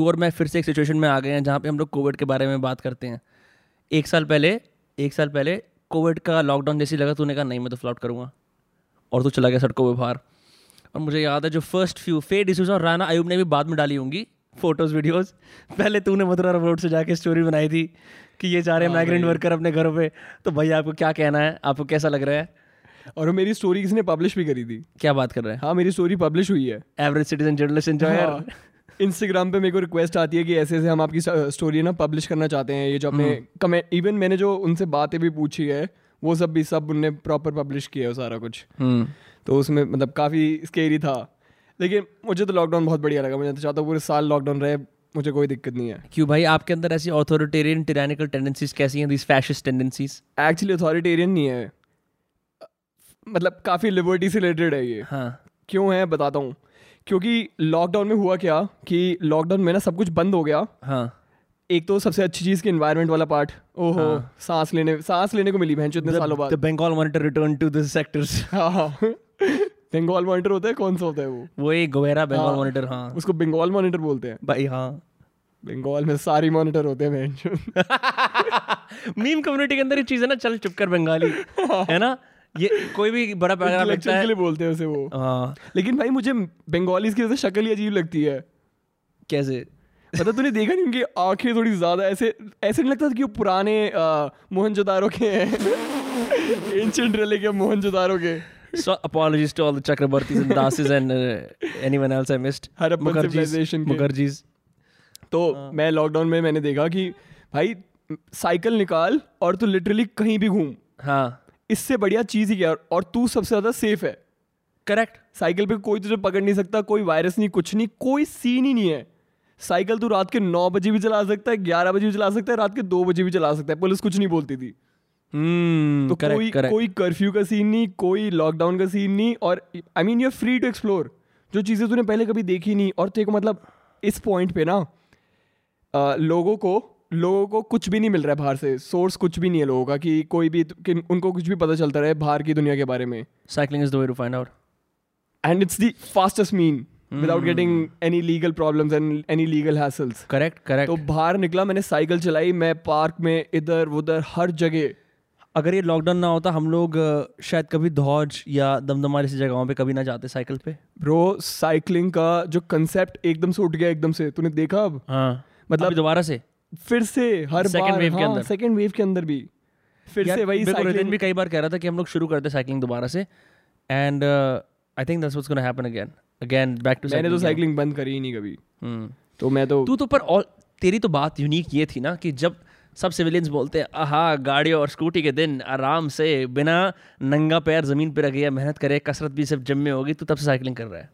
तू और मैं फिर से एक सिचुएशन में आ गए हैं जहाँ पे हम लोग कोविड के बारे में बात करते हैं। एक साल पहले एक साल पहले कोविड का लॉकडाउन जैसी लगा तूने कहा नहीं मैं तो फ्लॉट करूँगा। और तू चला गया सड़कों पे बाहर। और मुझे याद है जो फ़र्स्ट फ्यू फे डिसूजा और राना आयुब ने भी बाद में डाली होंगी फ़ोटोज़ वीडियोस पहले तूने मथुरा रोड से जाके स्टोरी बनाई थी कि ये जा रहे हैं माइग्रेंट वर्कर अपने घरों पे। तो भाई आपको क्या कहना है? आपको कैसा लग रहा है? और मेरी स्टोरी किसी ने पब्लिश भी करी थी। क्या बात कर रहे हैं? हाँ मेरी स्टोरी पब्लिश हुई है। Average citizen journalist enjoyer Instagram पे मेरे को रिक्वेस्ट आती है कि ऐसे ऐसे हम आपकी स्टोरी ना पब्लिश करना चाहते हैं ये जो अपने कमेंट इवन मैंने जो उनसे बातें भी पूछी है वो सब भी सब उनने प्रॉपर पब्लिश किया है सारा कुछ। हम्म। तो उसमें मतलब काफ़ी स्केरी था। लेकिन मुझे तो लॉकडाउन बहुत बढ़िया लगा मैं तो चाहता हूँ पूरे साल लॉकडाउन रहे मुझे कोई दिक्कत नहीं है। क्यों भाई आपके अंदर ऐसी ऑथोरिटेरियन टिरानिकल टेंडेंसीज कैसी हैं these fascist tendencies actually authoritarian नहीं है। मतलब काफ़ी लिबर्टी से रिलेटेड है ये। हाँ। क्यों है बताता हूँ। क्योंकि लॉकडाउन में हुआ क्या कि लॉकडाउन में ना सब कुछ बंद हो गया। हाँ। एक तो सबसे अच्छी चीज़ की इन्वायरमेंट वाला पार्ट ओहो हाँ। सांस लेने सांस लेने को मिली बहन इतने सालों बाद। Bengal monitor return to the sectors हाँ हाँ। बंगाल मॉनिटर होता है कौन सा होता है वो? वो एक गोवेरा बंगाल हाँ। मॉनिटर हाँ। उसको बंगाल मॉनिटर बोलते हैं। भाई हाँ। बंगाल में सारी मॉनिटर होते हैं मीम कम्युनिटी के अंदर ये चीज़ है ना चल चुप कर बंगाली है ना? ये कोई भी बड़ा पैराग्राफ लिखता के है। लिए बोलते हैं उसे वो। हाँ। लेकिन भाई मुझे बंगालीज की वजह से शक्ल ही अजीब लगती है। कैसे? मतलब तूने देखा नहीं उनकी आँखें थोड़ी ज़्यादा ऐसे ऐसे नहीं लगता कि वो पुराने मोहनजोदारो के हैं? एंशियंट रले के मोहनजोदारो के। So apologies to all the Chakrabartis and Dasis and uh, anyone else I missed. Harappan civilization के। Mukherjees. तो मैं लॉकडाउन में मैंने देखा कि भाई साइकिल निकाल और तू लिटरली कहीं भी घूम। हाँ। इससे बढ़िया चीज़ ही क्या और तू सबसे ज़्यादा सेफ़ है। करेक्ट साइकिल पे कोई तुझे पकड़ नहीं सकता कोई वायरस नहीं कुछ नहीं कोई सीन ही नहीं है। साइकिल तू रात के नौ बजे भी चला सकता है ग्यारह बजे भी चला सकता है रात के दो बजे भी चला सकता है। पुलिस कुछ नहीं बोलती थी। हम्म तो correct, कोई करेक्ट कोई कर्फ्यू का सीन नहीं कोई लॉकडाउन का सीन नहीं और I mean you free to explore जो चीज़ें तूने पहले कभी देखी नहीं और तेरे को मतलब इस पॉइंट पे ना अ, लोगों को लोगों को कुछ भी नहीं मिल रहा है बाहर से। सोर्स कुछ भी नहीं है लोगों का कि कोई भी कि उनको कुछ भी पता चलता रहे बाहर की दुनिया के बारे में। Cycling is the way to find out and it's the fastest mean without getting any legal problems and any legal hassles correct correct तो बाहर निकला मैंने साइकिल चलाई मैं पार्क में इधर उधर हर जगह। अगर ये लॉकडाउन ना होता हम लोग शायद कभी धौज या दमदमा जैसी जगहों पे कभी ना जाते साइकिल पे। ब्रो साइकिलिंग का जो कंसेप्ट एकदम से उठ गया एकदम से। तूने देखा अब? हाँ। मतलब दोबारा से? फिर से हर Second बार wave के हाँ, अंदर। सेकंड वेव के अंदर भी। फिर से वही साइकिलिंग भी कई बार कह रहा था कि हम लोग शुरू करते साइकिलिंग दोबारा से। And I think that's what's gonna happen again again back to मैंने तो साइकिलिंग बंद करी ही नहीं कभी। हम्म तो मैं तो तू तो पर और तेरी तो बात यूनिक ये थी ना कि जब सब सिविलियंस बोलते हैं आहा गाड़ी और स्कूटी के दिन आराम से बिना नंगा पैर ज़मीन पर रखे मेहनत करे कसरत भी सिर्फ़ जिम में होगी तो तब से साइकिलिंग कर रहा है।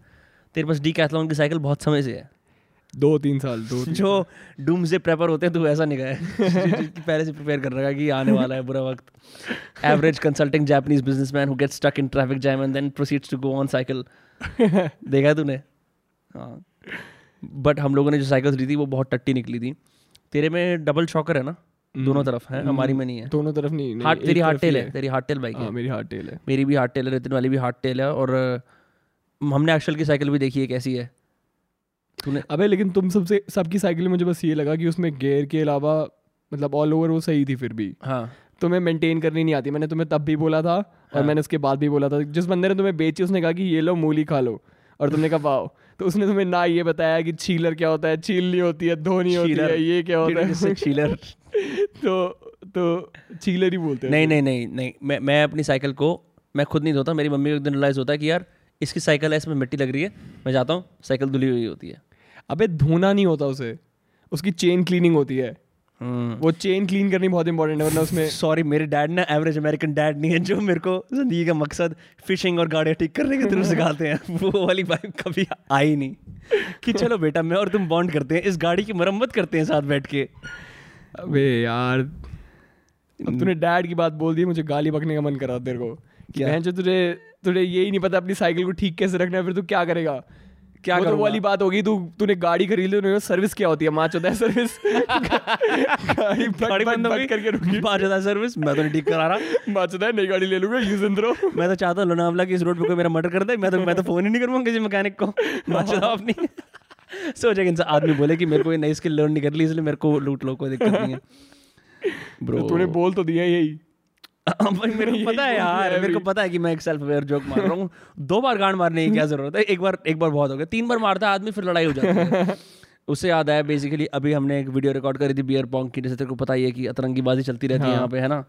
तेरे पास डी कैथलॉन की साइकिल बहुत समय से है। दो तीन साल दो तीन जो डूम से प्रेपर होते हैं तो ऐसा नहीं गया है पहले से प्रिपेयर कर रखा कि आने वाला है बुरा वक्त। Average consulting Japanese businessman who get stuck in traffic jam and then proceeds to go on cycle देखा है तूने? हाँ। बट हम लोगों ने जो साइकिल्स ली थी वो बहुत टट्टी निकली थी। तेरे में डबल शॉकर है ना? दोनों तरफ़ है हमारी में नहीं है। दोनों तरफ़ नहीं, नहीं हार्ट तेरी हार्ट टेल है तेरी हार्ट टेल बाइक हाँ है। मेरी हार्ट टेल है। मेरी भी हार्ट टेल है रितिन वाली भी हार्ट टेल है और हमने अक्षल की साइकिल भी देखी है कैसी है। तूने अबे लेकिन तुम सबसे सबकी साइकिल में मुझे बस ये लगा कि उसमें गेयर के अलावा मतलब ऑल ओवर वो सही थी फिर भी। हाँ। तुम्हें मेंटेन करनी नहीं आती। मैंने तुम्हें तब भी बोला था और मैंने उसके बाद भी बोला था। जिस बंदे ने तुम्हें बेची उसने कहा कि ये लो मूली खा लो। और तुमने कहा वाओ। तो उसने तुम्हें ना ये बताया कि छीलर क्या होता है। छीलनी होती है धोनी होती है ये क्या होता है। छीलर तो तो छीलर ही बोलते हैं। नहीं नहीं नहीं नहीं। मैं मैं अपनी साइकिल को मैं खुद नहीं धोता। मेरी मम्मी को एक दिन रियलाइज़ होता है कि यार इसकी साइकिल है इसमें मिट्टी लग रही है मैं जाता हूँ साइकिल धुली हुई होती है। अबे धोना नहीं होता उसे। उसकी चेन क्लीनिंग होती है। Hmm. वो चेन क्लीन करनी बहुत इंपॉर्टेंट है वरना उसमें सॉरी मेरे डैड ना एवरेज अमेरिकन डैड नहीं है जो मेरे को ज़िंदगी का मकसद फिशिंग और गाड़ियाँ ठीक करने के थ्रू सिखाते हैं। वो वाली बाइक कभी आई नहीं। कि चलो बेटा मैं और तुम बॉन्ड करते हैं इस गाड़ी की मरम्मत करते हैं साथ बैठ के। अबे यार अब तूने डैड की बात बोल दी मुझे गाली बकने का मन करा तेरे को। क्या? जो तुझे तुझे यही नहीं पता अपनी साइकिल को ठीक कैसे रखना है फिर तू क्या करेगा? क्या वो तो वाली बात होगी तू तूने गाड़ी खरीद ली उन्होंने सर्विस क्या होती है? माँ चौदह सर्विस गाड़ी गाड़ी बंद करके रुकी। बात ज़्यादा सर्विस मैं तो नहीं ठीक करा रहा। माँ चौदह नई गाड़ी ले लूँगा यूज़ थ्रो मैं तो चाहता हूँ लोनावला की इस रोड पे कोई मेरा मर्डर कर दे मैं तो मैं तो फ़ोन ही नहीं करूँगा किसी मैकेनिक को। बात अपनी। सोचा कि इंसान आदमी बोले कि मेरे को ये नई स्किल लर्न नहीं कर ली इसलिए मेरे को लूट लो कोई दिक्कत नहीं है। ब्रो तो तूने बोल तो दिया यही। मेरे को पता है यार मेरे को पता है कि मैं एक सेल्फ अवेयर जोक मार रहा हूँ। दो बार गांड मारने की क्या ज़रूरत है? एक बार एक बार बहुत हो गया। तीन बार मारता आदमी फिर लड़ाई हो जाती है। उससे याद आया बेसिकली अभी हमने एक वीडियो रिकॉर्ड करी थी बियर पॉन्ग की जैसे तेरे को पता ही है कि अतरंगी बाजी चलती रहती है हाँ। यहाँ पे है ना?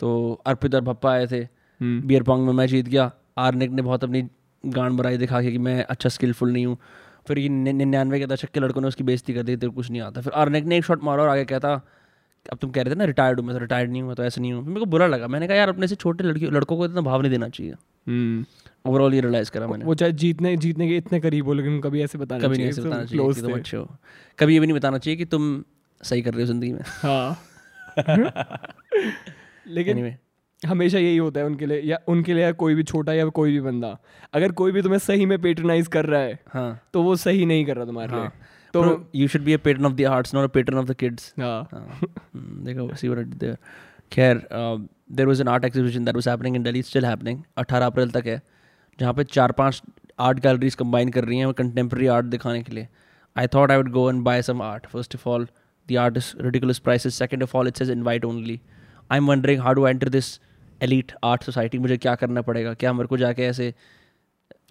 तो अर्पित और भप्पा आए थे। हम्म। बियर पॉन्ग में मैं जीत गया। आर्निक ने बहुत अपनी गांड बराई दिखा के कि मैं अच्छा स्किलफुल नहीं हूँ। फिर ये निन्यानवे के दशक के लड़कों ने उसकी बेइज्जती कर दी तेरे कुछ नहीं आता। फिर आर्निक ने एक शॉट मारा और आगे कहता अब तुम कह रहे थे ना रिटायर्ड हूँ मैं तो रिटायर्ड नहीं हूँ तो ऐसा नहीं हूँ। मेरे को बुरा लगा। मैंने कहा यार अपने से छोटे लड़की लड़कों को इतना भाव नहीं देना चाहिए। हम्म। ओवरऑल ये रियलाइज़ करा मैंने। वो चाहे जीतने जीतने के इतने करीब हो लेकिन कभी ऐसे बताना कभी नहीं ऐसे बताना चाहिए कि तुम अच्छे हो। कभी ये भी नहीं बताना चाहिए कि तुम सही कर रहे हो ज़िंदगी में। हाँ। लेकिन हमेशा यही होता है उनके लिए या उनके लिए कोई भी छोटा या कोई भी बंदा। अगर कोई भी तुम्हें सही में पेट्रोनाइज कर रहा है हाँ। तो वो सही नहीं कर रहा तुम्हारे हाँ। तो तो you should be a pattern of the hearts not a pattern of the kids देखो सी व्हाट देयर खैर there was an art exhibition that was happening in Delhi still happening 18 April तक है जहाँ पे चार पाँच आर्ट गैलरीज कंबाइन कर रही हैं कंटेम्प्रेरी आर्ट दिखाने के लिए. I thought I would go and buy some art first of all the art is ridiculous prices second of all it says invite only I am wondering how do enter this elite art society मुझे क्या करना पड़ेगा? क्या मेरे को जाके ऐसे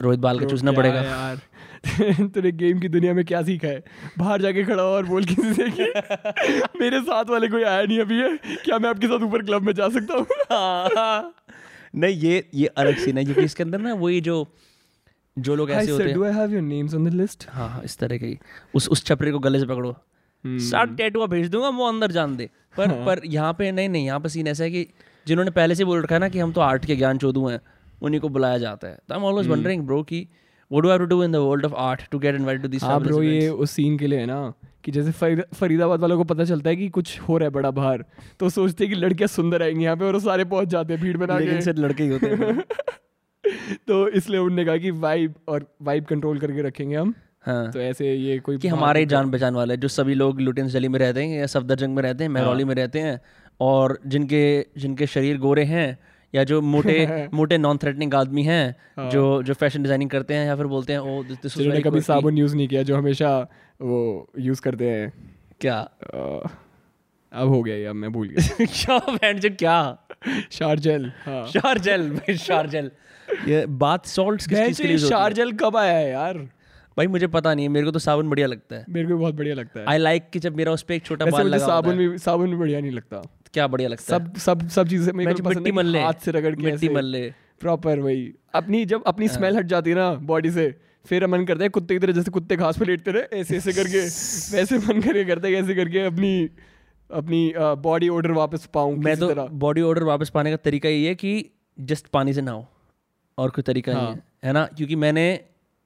रोहित बाल का चूसना पड़ेगा। है यार? तूने गेम की दुनिया में क्या सीखा है? बाहर जाके खड़ा हो और बोल किसी से कि मेरे साथ वाले कोई आया नहीं अभी है। क्या मैं आपके साथ ऊपर क्लब में जा सकता हूँ? नहीं ये ये अलग सीन है क्योंकि इसके अंदर ना वही जो जो लोग ऐसे होते हैं। Do I have your names on the list हाँ हाँ इस तरह के उस उस छपरे को गले से पकड़ो। हम्म। सात टैटुआ भेज दूँगा वो अंदर जान दे। पर हाँ। पर यहाँ पे नहीं नहीं यहाँ पे सीन ऐसा है कि जिन्होंने पहले से बोल रखा है ना कि हम तो आर्ट के ज्ञान चोदू हैं। उन्हीं को बुलाया जाता है। तो I am always. Wondering bro कि what do I to do in the world of art to get invited to this हाँ ब्रो ये उस सीन के लिए है ना कि जैसे फरीदाबाद वालों को पता चलता है कि कुछ हो रहा है बड़ा बाहर तो सोचते हैं कि लड़कियाँ सुंदर आएँगी यहाँ पे और वो सारे पहुँच जाते हैं भीड़ बना के। सिर्फ़ लड़के ही होते हैं तो इसलिए उनने कहा कि वाइब और वाइब कंट्रोल करके रखेंगे हम। हाँ। तो ऐसे ये कोई कि हमारे ही जान पहचान वाले जो सभी लोग लुटेंस गली में रहते हैं या सफदरजंग में रहते हैं। महरौली में रहते हैं और जिनके जिनके शरीर गोरे हैं या जो मोटे मोटे नॉन थ्रेटनिंग आदमी हैं जो जो फ़ैशन डिज़ाइनिंग करते हैं या फिर बोलते हैं ओ दिस दिस जिन्होंने कभी साबुन यूज़ नहीं किया जो हमेशा वो यूज़ करते हैं। क्या? अब हो गया अब मैं भूल गया। क्या बैंड जो क्या? शारजेल हाँ। शारजेल शारजेल। ये बात सॉल्ट्स किस चीज़ के लिए use शारजेल कब आया है यार? भाई मुझे पता नहीं है मेरे को तो साबुन बढ़िया लगता है। मेरे को बहुत बढ़िया लगता है। आई लाइक like कि जब मेरा उस पर एक छोटा बाल लगा साबुन है। भी साबुन भी बढ़िया नहीं लगता। क्या बढ़िया लगता सब, है? सब सब सब चीज़ें मेरे को पसंद है हाथ से रगड़ के मिट्टी मल ले प्रॉपर वही। अपनी जब अपनी हाँ। स्मेल हट जाती है ना बॉडी से फिर मन करता है कुत्ते की तरह जैसे कुत्ते घास पे लेटते रहे ऐसे ऐसे करके वैसे मन करके करता है ऐसे करके अपनी अपनी बॉडी ऑर्डर वापस पाऊँ मैं तो बॉडी ऑर्डर वापस पाने का तरीका ये है कि जस्ट पानी से नहाओ और कोई तरीका नहीं हाँ। है। है ना? क्योंकि मैंने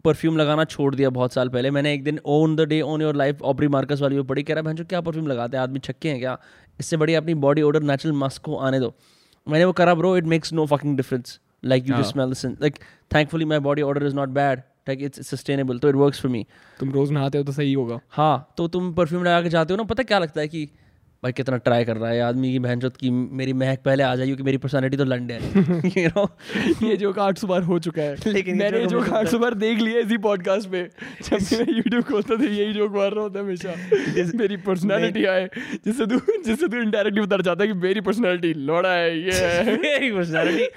परफ्यूम लगाना छोड़ दिया बहुत साल पहले। मैंने एक दिन on the day on your life Aubrey Marcus वाली वो पढ़ी कह रहा है क्या परफ्यूम लगाते हैं? आदमी छक्के हैं क्या? इससे बढ़िया अपनी बॉडी ऑर्डर नेचुरल मास्क को आने दो। मैंने वो करा bro it makes no fucking difference like you just. Smell like thankfully my body order is not bad like it's sustainable तो इट वर्क फॉर मी तुम रोज नहाते हो तो सही होगा। हाँ तो तुम परफ्यूम लगा के जाते हो ना पता क्या लगता है कि भाई कितना ट्राई कर रहा है आदमी की बहन की मेरी महक पहले आ जाए क्योंकि मेरी पर्सनालिटी तो लंड है। You know? ये जो आठ सुबार हो चुका है। लेकिन मैंने जो आठ सुबार देख लिया इसी पॉडकास्ट पे। जब मैं यूट्यूब खोलता था यही जोक मार रहा होता हमेशा। मेरी पर्सनालिटी आए जिससे तू जिससे तू इनडायरेक्टली बता चाहता है कि मेरी पर्सनालिटी लोड़ा है ये मेरी पर्सनालिटी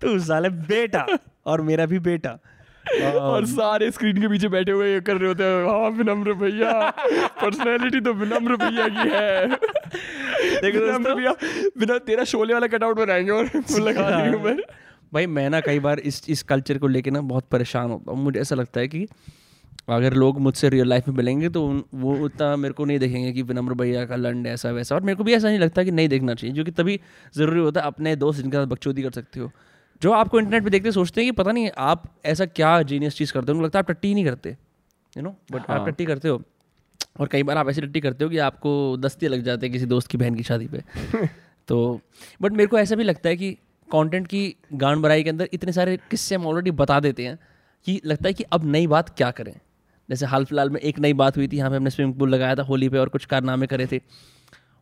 तू साले बेटा और मेरा भी बेटा। और सारे स्क्रीन के पीछे बैठे हुए ये कर रहे होते हैं हाँ विनम्र भैया पर्सनालिटी तो विनम्र भैया की है। देखो विनम्र भैया बिना तेरा शोले वाला कटआउट बनाएँगे और लगा देंगे ऊपर भाई मैं ना कई बार इस इस कल्चर को लेके ना बहुत परेशान होता हूँ। मुझे ऐसा लगता है कि अगर लोग मुझसे रियल लाइफ में मिलेंगे तो वो उतना मेरे को नहीं देखेंगे कि विनम्र भैया का लंड ऐसा वैसा। और मेरे को भी ऐसा नहीं लगता कि नहीं देखना चाहिए क्योंकि तभी ज़रूरी होता है अपने दोस्त जिनके साथ बकचोदी कर सकते हो। जो आपको इंटरनेट पे देखते सोचते हैं कि पता नहीं आप ऐसा क्या जीनियस चीज़ करते हो? उनको लगता है आप टट्टी नहीं करते यू नो बट आप हाँ। टट्टी करते हो। और कई बार आप ऐसी टट्टी करते हो कि आपको दस्ते लग जाते हैं किसी दोस्त की बहन की शादी पे। तो बट मेरे को ऐसा भी लगता है कि कंटेंट की गान बराई के अंदर इतने सारे किस्से हम ऑलरेडी बता देते हैं कि लगता है कि अब नई बात क्या करें। जैसे हाल फ़िलहाल में एक नई बात हुई थी यहाँ पे हमने स्विमिंग पूल लगाया था होली पे और कुछ कारनामे करे थे।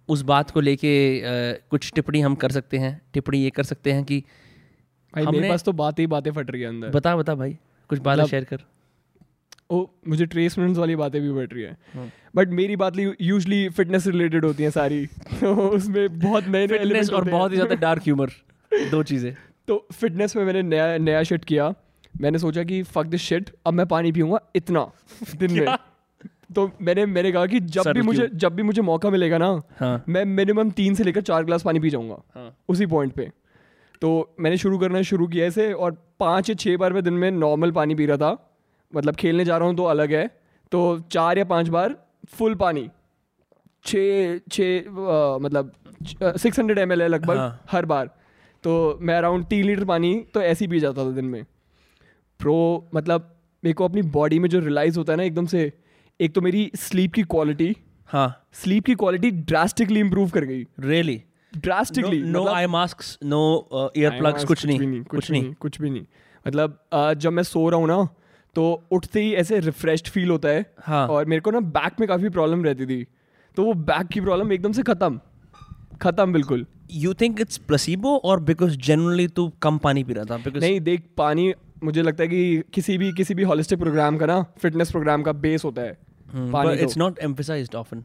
उस बात को लेके कुछ टिप्पणी हम कर सकते हैं। टिप्पणी ये कर सकते हैं कि भाई मेरे पास तो बातें ही बातें फट रही है अंदर। बता बता भाई कुछ बातें मतलब- शेयर कर। ओ मुझे ट्रेस मिनट्स वाली बातें भी बढ़ रही है। बट मेरी बात यूजली फिटनेस रिलेटेड होती हैं सारी। तो उसमें बहुत नए नए और बहुत ही ज़्यादा डार्क ह्यूमर दो चीज़ें। तो फिटनेस में मैंने नया नया शिट किया। मैंने सोचा कि फक दिस शिट अब मैं पानी पीऊँगा इतना दिन में। तो मैंने मैंने कहा कि जब भी मुझे जब भी मुझे मौका मिलेगा ना हाँ। मैं मिनिमम तीन से लेकर चार गिलास पानी पी जाऊँगा। हाँ। उसी पॉइंट पे। तो मैंने शुरू करना शुरू किया ऐसे और पाँच या छः बार मैं दिन में नॉर्मल पानी पी रहा था। मतलब खेलने जा रहा हूँ तो अलग है। तो चार या पाँच बार फुल पानी। छः छः मतलब सिक्स हंड्रेड एम है लगभग हाँ। हर बार। तो मैं अराउंड तीन लीटर पानी तो ऐसे ही पी जाता था दिन में। प्रो मतलब मेरे को अपनी बॉडी में जो रियलाइज़ होता है ना एकदम से एक तो मेरी स्लीप की क्वालिटी हाँ। स्लीप की क्वालिटी ड्रास्टिकली इम्प्रूव कर गई। Really drastically no eye mask no ear plugs कुछ नहीं कुछ नहीं। कुछ भी नहीं। मतलब जब मैं सो रहा हूँ ना तो उठते ही ऐसे रिफ्रेश्ड फील होता है हाँ। और मेरे को ना बैक में काफ़ी प्रॉब्लम रहती थी। तो वो बैक की प्रॉब्लम एकदम से ख़त्म। ख़त्म बिल्कुल। यू थिंक इट्स प्लेसिबो और बिकॉज़ जनरली तू कम पानी पी रहा था? बिकॉज़ नहीं देख पानी मुझे लगता है कि किसी भी किसी भी हॉलिस्टिक प्रोग्राम का ना फिटनेस प्रोग्राम का बेस होता है। इट्स नॉट एम्फेसाइज्ड ऑफन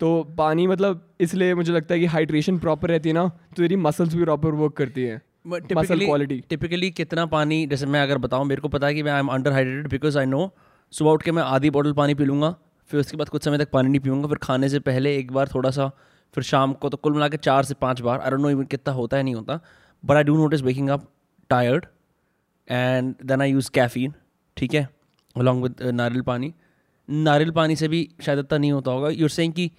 तो पानी मतलब इसलिए मुझे लगता है कि हाइड्रेशन प्रॉपर रहती है ना तो तेरी मसल्स भी प्रॉपर वर्क करती है। मसल क्वालिटी टिपिकली कितना पानी जैसे मैं अगर बताऊँ मेरे को पता है कि मैं I am under hydrated because I know सुबह उठ के मैं आधी बॉटल पानी पी लूँगा फिर उसके बाद कुछ समय तक पानी नहीं पीऊँगा फिर खाने से पहले एक बार थोड़ा सा फिर शाम को तो कुल मिला के चार से पाँच बार आई डोंट नो इवन कितना होता है नहीं होता but I do notice waking up tired and then I use caffeine ठीक है अलॉन्ग विद नारियल पानी। नारियल पानी से भी शायद इतना नहीं होता होगा। यूर सेइंग कि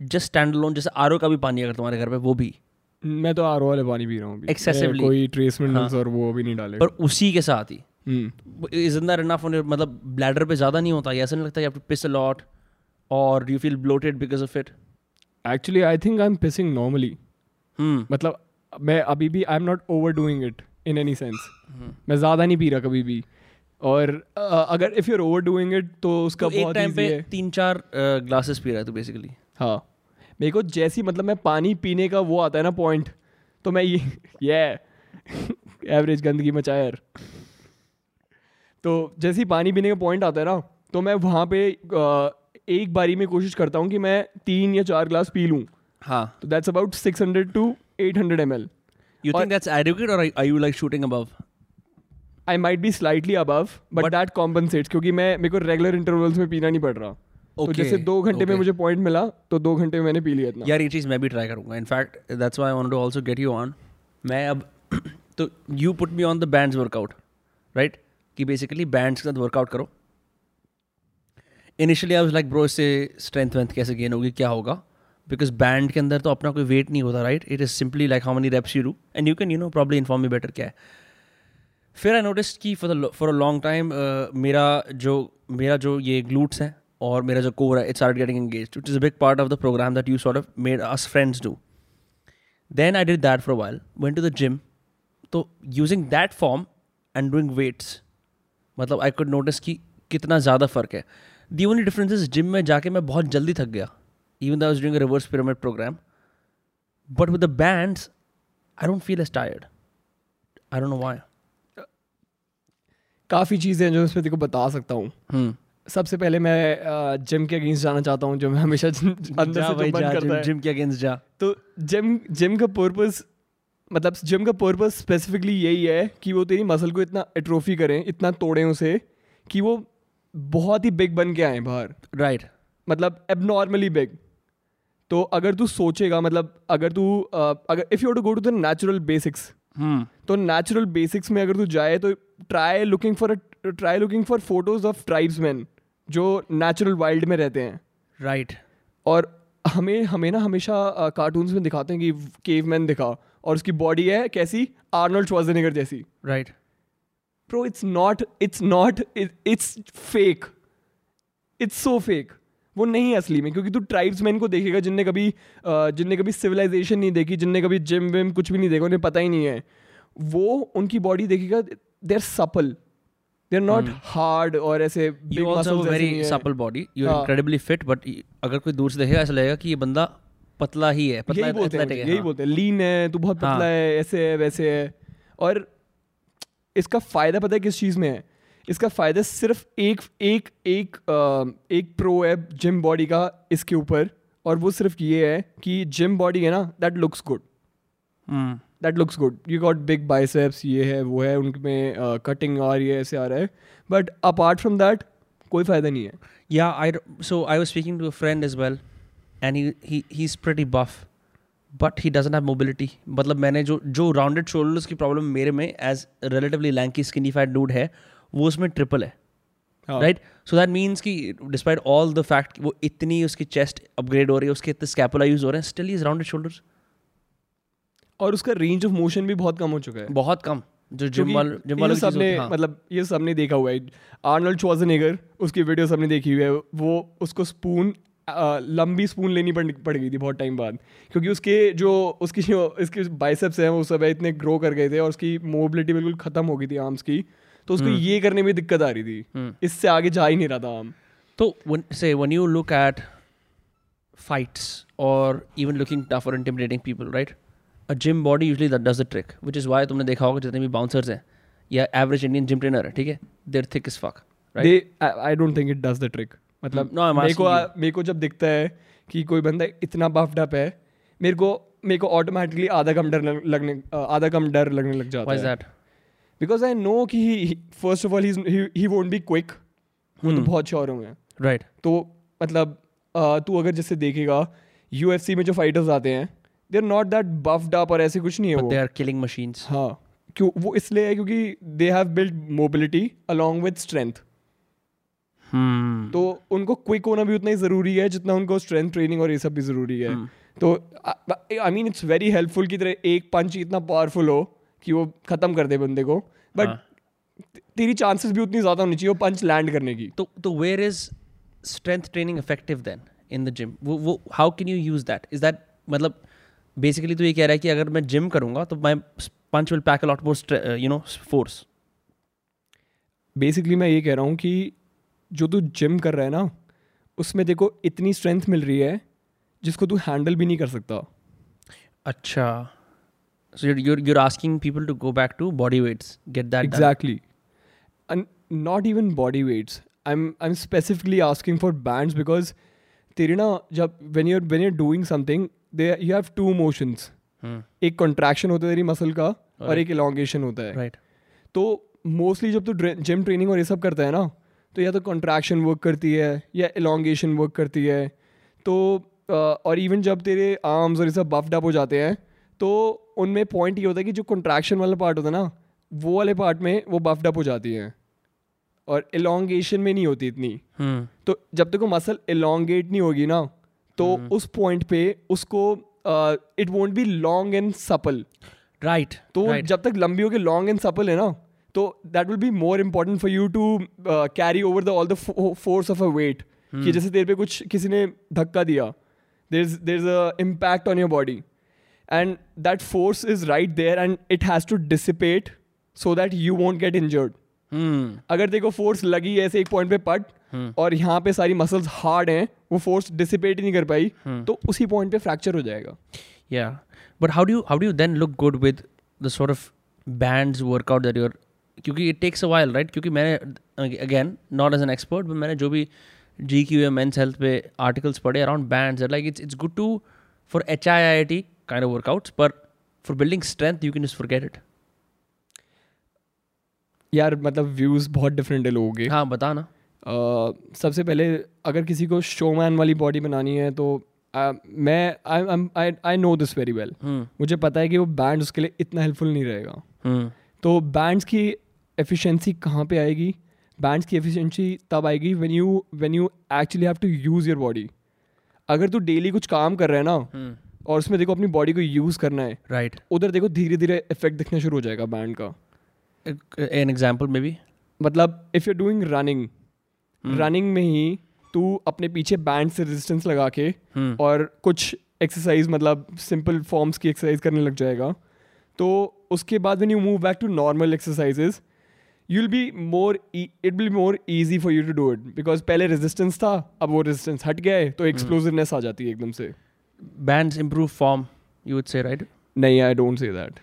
जस्ट स्टैंड लोन जैसे आरओ का भी पानी अगर तुम्हारे घर पे वो भी? मैं तो आरओ वाले पानी पी रहा हूँ. मैं कोई ट्रेस मिनरल्स हाँ। और वो भी नहीं डालेगा पर उसी के साथ ही? इज़ दैट इनफ मतलब ब्लैडर पे ज़्यादा नहीं होता? ऐसा नहीं लगता यू पिस अ लॉट और you feel bloated because of it actually I think I am pissing normally मतलब मैं अभी भी I am not overdoing it in any sense मैं ज़्यादा नहीं पी रहा कभी भी। और अ, अगर if you're over doing it तो उसका तो बहुत टाइम पे है। तीन चार ग्लासेस पी रहा है तू बेसिकली हाँ। मेरे को जैसी मतलब मैं पानी पीने का वो आता है ना पॉइंट तो मैं ये ये एवरेज गंदगी मचाया यार। तो जैसे ही पानी पीने का पॉइंट आता है ना तो मैं वहाँ पे एक बारी में कोशिश करता हूँ कि मैं तीन या चार ग्लास पी लूँ। हाँ। तो that's about six hundred to eight hundred M L you think that's adequate और are you like shooting above I might be slightly above but that compensates क्योंकि मैं मेरे को रेगुलर इंटरवल्स में पीना नहीं पड़ रहा। Okay, तो जैसे दो घंटे okay. में मुझे पॉइंट मिला तो दो घंटे में मैंने पी लिया इतना। यार ये चीज़ मैं भी ट्राई करूँगा। In fact that's I want to also get you on मैं अब तो you put me on the bands workout right कि बेसिकली बैंड्स के साथ वर्कआउट करो। Initially I was like bro इससे स्ट्रेंथ वेंथ कैसे गेन होगी क्या होगा? बिकॉज़ बैंड के अंदर तो अपना कोई वेट नहीं होता right it is simply like how many reps you do and you can you know probably inform me better क्या है। फिर आई नोटिस कि for for a long time मेरा जो मेरा जो ये ग्लूट्स हैं और मेरा जो कोर है it's are getting engage it is a big part of the program that you sort of made us friends do then I did that for while went to the gym तो using that form and doing weights मतलब I could notice कि कितना ज़्यादा फ़र्क है। The only difference is gym में जाके मैं बहुत जल्दी थक गया even was doing reverse pyramid program but with the bands I don't feel as tired I don't know why काफ़ी चीज़ें हैं जो इसमें को बता सकता हूँ। हम्म। सबसे पहले मैं जिम के अगेंस्ट जाना चाहता हूँ जो मैं हमेशा अंदर जा से भाई जा करता जिम है। जिम के अगेंस्ट जा। तो जिम जिम का पर्पस मतलब जिम का पर्पस स्पेसिफिकली यही है कि वो तेरी मसल को इतना एट्रोफी करें इतना तोड़ें उसे कि वो बहुत ही बिग बन के आए बाहर। राइट मतलब एबनॉर्मली बिग तो अगर तू सोचेगा मतलब अगर तू अगर if you to go to the natural basics तो नेचुरल बेसिक्स में अगर तू जाए तो try looking for try looking for photos of tribesman जो नेचुरल वाइल्ड में रहते हैं। राइट और हमें हमें ना हमेशा कार्टून्स में दिखाते हैं कि केवमैन दिखा और उसकी बॉडी है कैसी? आर्नोल्ड श्वार्जेनेगर जैसी। Right pro it's not it's not it's fake it's so fake वो नहीं है असली में क्योंकि तू ट्राइब्समैन को देखेगा जिनने कभी जिनने कभी सिविलाइजेशन नहीं देखी जिनने कभी जिम विम कुछ भी नहीं देखा उन्हें पता ही नहीं है। वो उनकी बॉडी देखेगा they are supple they are not hard और ऐसे वेरी है। सपल बॉडी यू आर हाँ। इनक्रेडिबली फिट बट अगर कोई दूर से देखेगा ऐसा लगेगा कि ये बंदा पतला ही है पतला यही बोलते हैं है, यही हाँ। बोलते हैं लीन है तू बहुत हाँ। पतला है ऐसे है वैसे है और इसका फ़ायदा पता है किस चीज़ में है इसका फ़ायदा सिर्फ़ एक एक एक एक प्रो है जिम बॉडी का इसके ऊपर और वो सिर्फ़ ये है कि जिम बॉडी है ना that looks good that looks good you got big biceps ये है वो है उनमें कटिंग आ रही है ऐसे आ रहा है. बट अपार्ट फ्रॉम दैट कोई फ़ायदा नहीं है. Yeah, I d- so I was speaking to a friend as well, and he he he's pretty buff, but he doesn't have mobility. मतलब मैंने जो जो राउंडेड शोल्डर्स की प्रॉब्लम मेरे में as relatively lanky skinny fat dude है वो उसमें ट्रिपल है. हाँ. राइट सो दैट मीन्स कि डिस्पाइट ऑल द फैक्ट वो इतनी उसकी चेस्ट अपग्रेड हो रही है उसके इतने स्कैपुला यूज़ हो रहे हैं स्टिल इज़ राउंडेड शोल्डर्स और उसका रेंज ऑफ़ मोशन भी बहुत कम हो चुका है। बहुत कम जो जिम वाले जिम ये वालों सबने हाँ. मतलब ये सबने देखा हुआ है। आर्नल्ड श्वार्जेनेगर उसकी वीडियो सबने देखी हुई है। वो उसको स्पून आ, लंबी स्पून लेनी पड़ पड़ गई थी बहुत टाइम बाद। क्योंकि उसके जो उसकी जो इसके बाइसेप्स हैं वो सब है इतने ग्रो कर गए थे और उसकी मोबिलिटी बिल्कुल खत्म हो गई थी आर्म्स की। तो उसको ये करने में दिक्कत आ रही थी। हम्म. इससे आगे जा ही नहीं रहा था आर्म तो when say when you look at fights or even looking tough or intimidating people, A gym body usually that does the trick, which is why तुमने देखा होगा जितने भी bouncers हैं या एवरेज इंडियन जिम ट्रेनर है ठीक है? They're thick is fuck right I don't think it does the trick मतलब No, मेरे को मेरे को जब दिखता है कि कोई बंदा इतना बफ्ड अप है मेरे को मेरे को ऑटोमेटिकली आधा कम डर लगने आधा कम डर लगने लग जाता व्हाई है। दैट बिकॉज़ आई नो कि first of all he won't be quick वो तो Hmm. बहुत श्योर होंगे राइट तो मतलब uh, तू अगर जैसे देखेगा यूएफसी में जो फाइटर्स आते हैं they are not that buffed up और ऐसे कुछ नहीं है वो। दे आर किलिंग मशीन्स हाँ क्यों? वो इसलिए है क्योंकि they have build mobility along with strength तो उनको क्विक होना भी उतना ही ज़रूरी है जितना उनको स्ट्रेंथ ट्रेनिंग और ये सब भी ज़रूरी है। हम्म। तो I mean it's very helpful की तरह एक पंच इतना पावरफुल हो कि वो ख़त्म कर दे बंदे को। बट हाँ. तेरी चांसेस भी उतनी ज़्यादा होनी चाहिए वो पंच लैंड करने की। तो तो where is strength training effective then in the gym वो वो how can you use that is that मतलब बेसिकली तो ये कह रहा है कि अगर मैं जिम करूँगा तो my punch will pack a lot more you know force basically मैं ये कह रहा हूँ कि जो तू जिम कर रहा है ना उसमें देखो इतनी स्ट्रेंथ मिल रही है जिसको तू हैंडल भी नहीं कर सकता। अच्छा। So you're you're asking people to go back to body weights get that exactly not even body weights I am I am specifically asking for band because तेरी ना जब when you're when you're doing something there you have to Hmm. एक contraction होता है तेरी muscle का right. और एक elongation होता है राइट right तो मोस्टली जब तू जिम ट्रेनिंग और ये सब करता है ना तो या तो कंट्रैक्शन वर्क करती है या एलोंगेशन वर्क करती है तो और इवन जब तेरे आर्म्स और ये सब बफ्ड अप हो जाते हैं तो उनमें पॉइंट ये होता है कि जो कंट्रैक्शन वाला पार्ट होता है ना वो वाले पार्ट में वो बफ्ड अप हो जाती है और एलोंगेशन में नहीं होती इतनी hmm. तो जब तक वो मसल एलोंगेट नहीं होगी ना तो उस पॉइंट पे उसको it won't be long and supple right तो right. जब तक लंबी होकर लॉन्ग एंड सपल है ना तो that will be more important for you to carry over the all the force of a weight कि जैसे तेरे पे कुछ किसी ने धक्का दिया there is there is a impact on your body and that force is right there and it has to dissipate so that you won't get injured. अगर देखो फोर्स लगी ऐसे एक पॉइंट पे पट हम्म। और यहाँ पे सारी मसल्स हार्ड हैं वो फोर्स डिसिपेट ही नहीं कर पाई तो उसी पॉइंट पे फ्रैक्चर हो जाएगा। या but how do how do you then look good with the sort of bands workout that you're क्योंकि it takes a while right क्योंकि मैंने again not as an expert but मैंने जो भी G Q M men's health पे articles पढ़े around band like it's it's good to for H I I T kind of workouts पर for building strength you can forget it यार मतलब views बहुत different है लोगों के। हाँ बताना सबसे पहले अगर किसी को शोमैन वाली बॉडी बनानी है तो मैं I I know this very well मुझे पता है कि वो बैंड उसके लिए इतना हेल्पफुल नहीं रहेगा। हम्म। तो बैंड्स की एफिशिएंसी कहाँ पे आएगी? बैंड्स की एफिशिएंसी तब आएगी when you when you actually have to use your body अगर तू डेली कुछ काम कर रहा है ना हम्म। और उसमें देखो अपनी बॉडी को यूज़ करना है राइट उधर देखो धीरे धीरे इफ़ेक्ट दिखना शुरू हो जाएगा बैंड का। एन एग्ज़ाम्पल example maybe मतलब if you doing running running में ही तू अपने पीछे बैंड से रेजिस्टेंस लगा के हम्म। और कुछ एक्सरसाइज मतलब सिंपल फॉर्म्स की एक्सरसाइज करने लग जाएगा। तो उसके बाद when you move back to normal exercises you will be more it will more easy for you to do it because पहले रेजिस्टेंस था अब वो रेजिस्टेंस हट गया है तो एक्सप्लोजिवनेस आ जाती है एकदम से। Bands improve form you would say right? नहीं I don't say that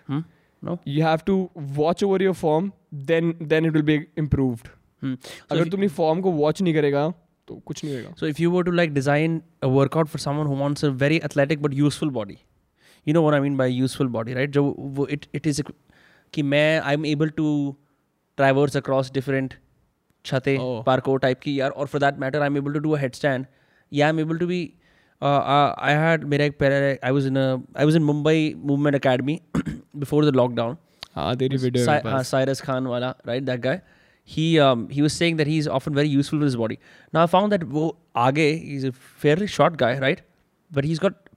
you have to watch over your form then then it will be improved Hmm. अगर तुम फॉर्म को वॉच नहीं करेगा तो कुछ नहीं होगा so if you were to like design workout for someone who wants a very athletic but useful body you know what I mean by useful body right जो वो इट इट इज़ कि मैं I am able to traverse across different छतें oh. Parkour type की यार और for that matter I am able to do head stand या I am able to be I had मेरा एक पैर I was in I was in Mumbai movement academy before the lockdown Cyrus Khan वाला right that guy He um, he was saying that he's often very useful with his body. Now I found that wo aage he's a fairly short guy, right? But he's got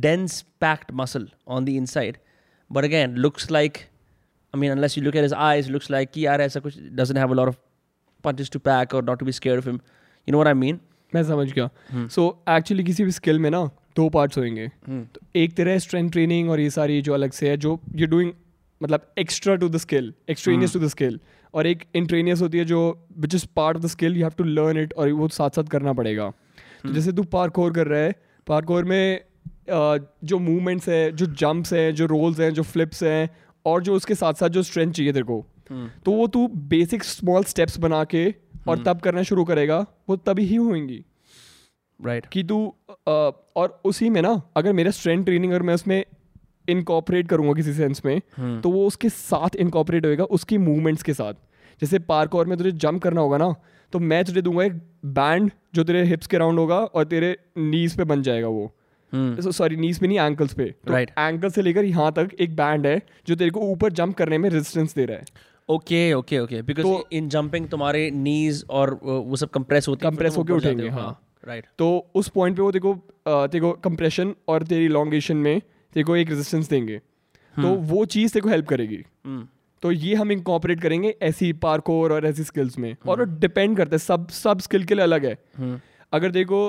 dense packed muscle on the inside. But again, looks like I mean, unless you look at his eyes, looks like कि यार ऐसा कुछ doesn't have a lot of punches to pack or not to be scared of him. You know what I mean? मैं समझ गया so actually किसी भी skill में ना दो पार्ट्स होंगे तो एक तेरा स्ट्रेंथ ट्रेनिंग और ये सारी जो अलग से है जो यू डूइंग मतलब extra to the skill extraneous to the skill और एक इंट्रेनियस होती है जो which is part of the skill you have to learn it और वो साथ साथ करना पड़ेगा। तो जैसे तू पार्कोर कर रहा है पार्कोर में जो मूवमेंट्स है जो जंप्स हैं जो रोल्स हैं जो फ्लिप्स हैं और जो उसके साथ साथ जो स्ट्रेंथ चाहिए तेरे को तो वो तू बेसिक स्मॉल स्टेप्स बना के और तब करना शुरू करेगा वो तभी ही होंगी राइट Right. कि तू और उसी में ना अगर मेरा स्ट्रेंथ ट्रेनिंग अगर मैं उसमें इनकॉपरेट करूँगा किसी सेंस में तो वो उसके साथ इनकॉपरेट होएगा उसकी मूवमेंट्स के साथ जैसे पार्क और में तुझे जंप करना होगा ना तो मैं तुझे दूँगा एक बैंड जो तेरे हिप्स के राउंड होगा और तेरे नीज पे बन जाएगा वो. सॉरी नीज पे नहीं एंकल्स पे तो Right. एंकल से लेकर यहाँ तक एक बैंड है जो तेरे को ऊपर जंप करने में रेजिस्टेंस दे रहा है okay, okay. Because तो- in jumping तुम्हारे knees और वो सब compress होते हैं फिर Compress होके उठेंगे, हाँ। Right. तो उस पॉइंट पे वो देखो देखो कंप्रेशन और तेरी लॉन्गेशन में तेरे को एक रेजिस्टेंस देंगे। तो वो चीज़ तेरे को हेल्प करेगी। Hmm. तो ये हम इंकॉपरेट करेंगे ऐसी पार्कोर और ऐसी स्किल्स में। और डिपेंड करता है सब सब स्किल के लिए अलग है. अगर देखो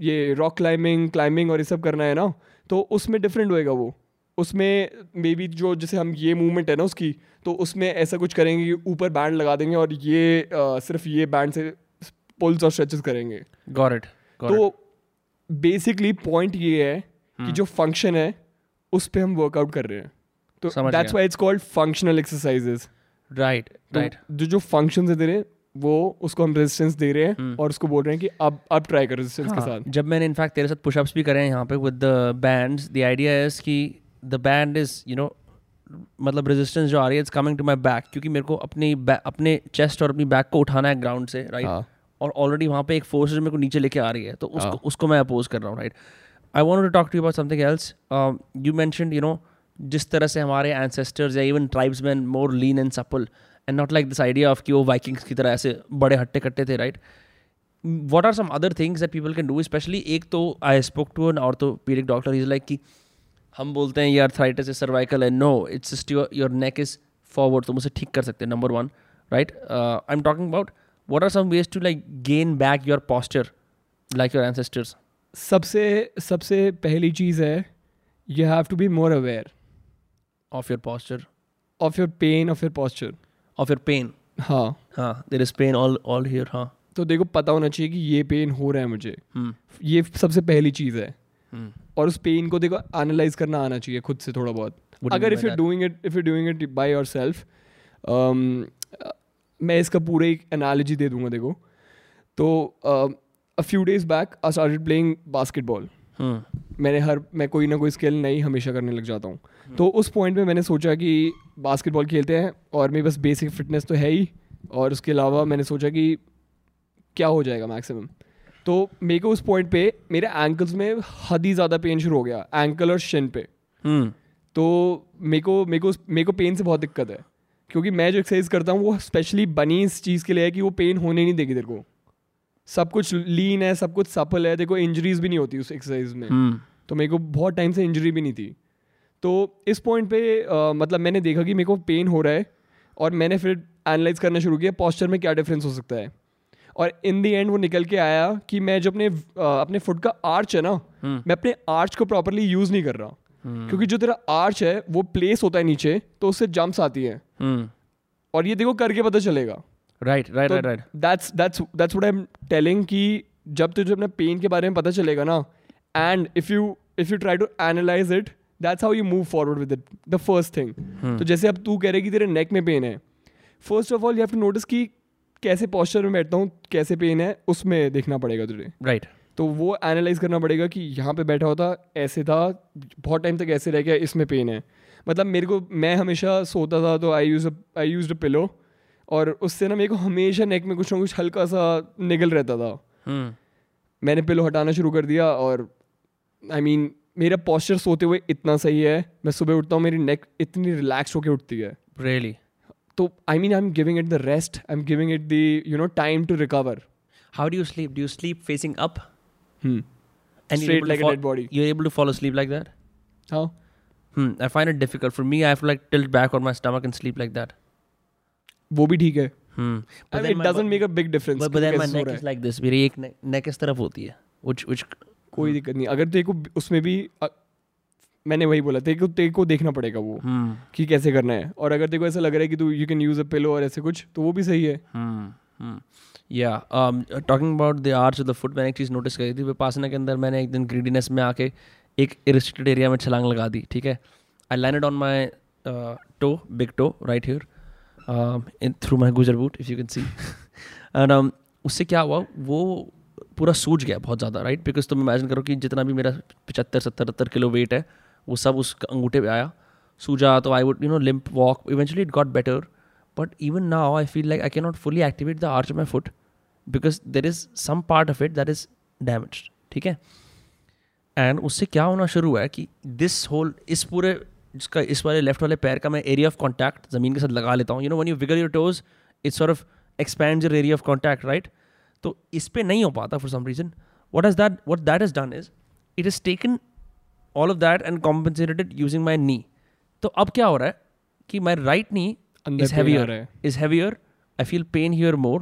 ये रॉक क्लाइंबिंग क्लाइंबिंग और ये सब करना है ना तो उसमें डिफरेंट होएगा वो। उसमें मे बी जो जैसे हम ये मूवमेंट है ना उसकी तो उसमें ऐसा कुछ करेंगे कि ऊपर बैंड लगा देंगे और ये अ, सिर्फ़ ये बैंड से पुल्स और स्ट्रेचेस करेंगे। It. तो बेसिकली पॉइंट ये है कि जो फ़ंक्शन है उस पे हम वर्कआउट कर रहे हैं तो that's. Why it's called functional exercises Right. Right. जो जो फ़ंक्शन है तेरे वो उसको हम रेजिस्टेंस दे रहे हैं hmm. और उसको बोल रहे हैं कि अब अब ट्राई कर रेजिस्टेंस हाँ, के साथ जब मैंने इनफैक्ट तेरे साथ पुशअप्स भी करे हैं यहाँ पे with the bands the idea is कि the band is you know मतलब रेजिस्टेंस जो आ रही है it's coming to my back क्योंकि मेरे को अपनी अपने चेस्ट और अपनी बैक को उठाना है ग्राउंड से राइट right? हाँ। और ऑलरेडी वहाँ पे एक फोर्स जो मेरे को नीचे लेके आ रही है तो उसको हाँ। उसको मैं अपोज कर रहा हूँ right I want to talk to about something else you mention you know जिस तरह से हमारे एंसेस्टर्स या even tribesman more lean and supple and not like this idea of कि वो वाइकिंग्स की तरह ऐसे बड़े हट्टे कट्टे थे right what are some other things that people can do especially एक तो I spoke to an orthopedic doctor he's like कि हम बोलते हैं ये arthritis है cervical है no it's just your your neck is forward तुम उसे ठीक कर सकते हैं number one right uh, I'm talking about what are some ways to like gain back your posture like your ancestors सबसे सबसे पहली चीज़ है you have to be more aware of your posture. Of your pain of your posture of your pain. हाँ। हाँ there is pain all all here हाँ। तो देखो पता होना चाहिए कि ये पेन हो रहा है मुझे। hmm. ये सबसे पहली चीज़ है। Hmm. और उस पेन को देखो एनालाइज करना आना चाहिए खुद से थोड़ा बहुत। What अगर if you doing it if you doing it by yourself मैं इसका पूरा एक एनालॉजी दे दूँगा देखो। तो a few days back I started playing basketball Hmm. मैंने हर मैं कोई ना कोई स्किल नई हमेशा करने लग जाता हूँ hmm. तो उस पॉइंट पे मैंने सोचा कि बास्केटबॉल खेलते हैं और मेरी बस बेसिक फिटनेस तो है ही और उसके अलावा मैंने सोचा कि क्या हो जाएगा मैक्सिमम तो मेरे को उस पॉइंट पे मेरे एंकल्स में हद ही ज़्यादा पेन शुरू हो गया एंकल और शिन पे Hmm. तो मेरे को मेरे को मेरे को पेन से बहुत दिक्कत है क्योंकि मैं जो एक्सरसाइज करता हूँ वो स्पेशली बनी इस चीज़ के लिए है कि वो पेन होने नहीं देगी तेरे को सब कुछ लीन है सब कुछ सफल है। देखो इंजरीज भी नहीं होती उस एक्सरसाइज में। Hmm. तो मेरे को बहुत टाइम से इंजरी भी नहीं थी। तो इस पॉइंट पे अ, मतलब मैंने देखा कि मेरे को पेन हो रहा है और मैंने फिर एनालाइज करना शुरू किया पॉस्चर में क्या डिफरेंस हो सकता है। और इन दी एंड वो निकल के आया कि मैं जो अपने अ, अपने फुट का आर्च है ना मैं अपने आर्च को प्रॉपरली यूज़ नहीं कर रहा। क्योंकि जो तेरा आर्च है वो प्लेस होता है नीचे तो उससे जंप्स आती हैं। Hmm. और ये देखो करके पता चलेगा। राइट तो right right. That's that's that's what I am telling कि जब तुझे अपने पेन के बारे में पता चलेगा ना and if you if you try to analyse it that's how you move forward with it the first thing तो जैसे अब तू कह रहे कि तेरे नेक में पेन है. First of all you have to notice कि कैसे पॉस्चर में बैठता हूँ कैसे पेन है उसमें देखना पड़ेगा तुझे. Right right. तो वो एनालाइज करना पड़ेगा कि यहाँ पे बैठा होता ऐसे था बहुत टाइम तक ऐसे रह गया इसमें पेन है. मतलब मेरे को मैं हमेशा सोता था तो I use I use a pillow और उससे ना मेरे को हमेशा नेक में कुछ ना कुछ हल्का सा निगल रहता था। मैंने पिलो हटाना शुरू कर दिया और आई मीन मेरा पॉस्चर सोते हुए इतना सही है। मैं सुबह उठता हूँ मेरी नेक इतनी रिलैक्स होकर उठती है। रियली तो I mean I am giving it the rest I am giving it the you know time to recover how do you sleep do you sleep facing up and straight like dead body you are able to follow sleep like that how hmm I find it difficult for me I have like tilt back on my stomach and sleep like that वो भी ठीक है। hmm I mean, it doesn't make a big difference. but, but कि then my कैसे सो neck रहा is like this मेरी एक neck इस तरफ़ होती है कोई दिक्कत नहीं। अगर तेरे को उसमें भी मैंने वही बोला तेरे को तेरे को देखना पड़ेगा वो hmm. कि कैसे करना है। और अगर तेरे को ऐसा लग रहा है कि तू you can use a pillow और ऐसे कुछ तो वो भी सही है। या talking about the talking of the foot मैंने एक चीज़ नोटिस करी थी विपासना के अंदर मैंने एक दिन ग्रीडीनेस में आके एक रिस्ट्रिक्टेड एरिया में छलांग लगा दी ठीक है? I landed on my toe big toe right here through my गुजर boot if you can see and उससे क्या हुआ? वो पूरा सूज गया बहुत ज़्यादा राइट बिकॉज़ तुम इमेजिन करो कि जितना भी मेरा पचहत्तर सत्तर सत्तर किलो वेट है वो सब उस अंगूठे पे आया। सूजा तो I would you know limp walk eventually it got better but even now I feel like I can not fully activate the arch of my foot because there is some part of it that is damage ठीक है? And उससे क्या होना शुरू हुआ है कि this whole इस पूरे जिसका इस वाले लेफ़्ट वाले पैर का मैं एरिया ऑफ़ कॉन्टैक्ट ज़मीन के साथ लगा लेता हूँ। You know when you wiggle your toes it's sort of expand your area of contact right तो इस पर नहीं हो पाता for some reason what is that what that is done is it is taken all of that and compensated using my knee तो अब क्या हो रहा है कि my right knee is is pain आ heavier रहा है। is heavier i feel pain here more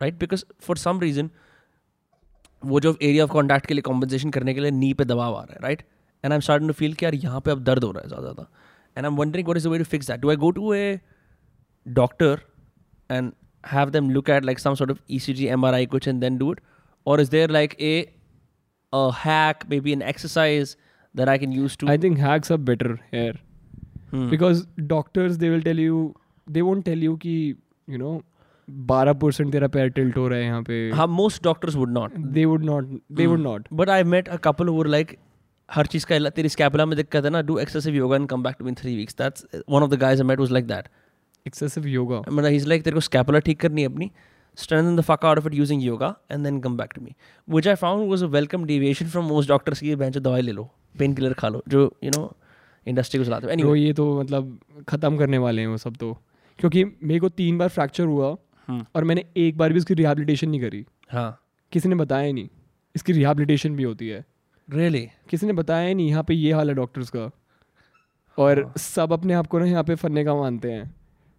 right? Because for some reason वो जो एरिया ऑफ़ कॉन्टैक्ट के लिए कॉम्पनसेशन करने के लिए नी पे दबाव आ रहा है right and I am starting to feel कि यार यहाँ पे अब दर्द हो रहा है ज़्यादा ज़्यादा and I am wondering what is the way to fix that do I go to a doctor and have them look at like some sort of ECG MRI कुछ एंड देन डू इट और is there like a a hack maybe an exercise that i can use to I think hacks are better here Hmm. because doctors they will tell you they won't tell you कि you know 12% तेरा पैर tilt हो रहा है यहाँ पे most doctors would not they would not they would not But I met a couple who were like, हर चीज़ का तेरी स्कैपुला में दिक्कत है ना do excessive yoga and come back to in three weeks that's one of the guys I met was like that excessive yoga. मतलब is like तेरे को स्कैपुला ठीक करनी है अपनी strengthen the fuck out of it using yoga and then come back to me. Which I found was a welcome deviation from most doctors की बेंच दवाई ले लो पेन किलर खा लो जो you know इंडस्ट्री को चलाते हो। anyway. anyway. ये तो मतलब ख़त्म करने वाले हैं वो सब तो। क्योंकि मेरे को तीन बार फ्रैक्चर हुआ हम्म, और मैंने एक बार भी उसकी रिहैबिलिटेशन नहीं करी। हाँ। किसी ने बताया ही नहीं इसकी रिहैबिलिटेशन भी होती है। Really? किसी ने बताया ही नहीं यहाँ पे ये हाल है डॉक्टर्स का। और हाँ। सब अपने आप को ना यहाँ पे फन्ने का मानते हैं।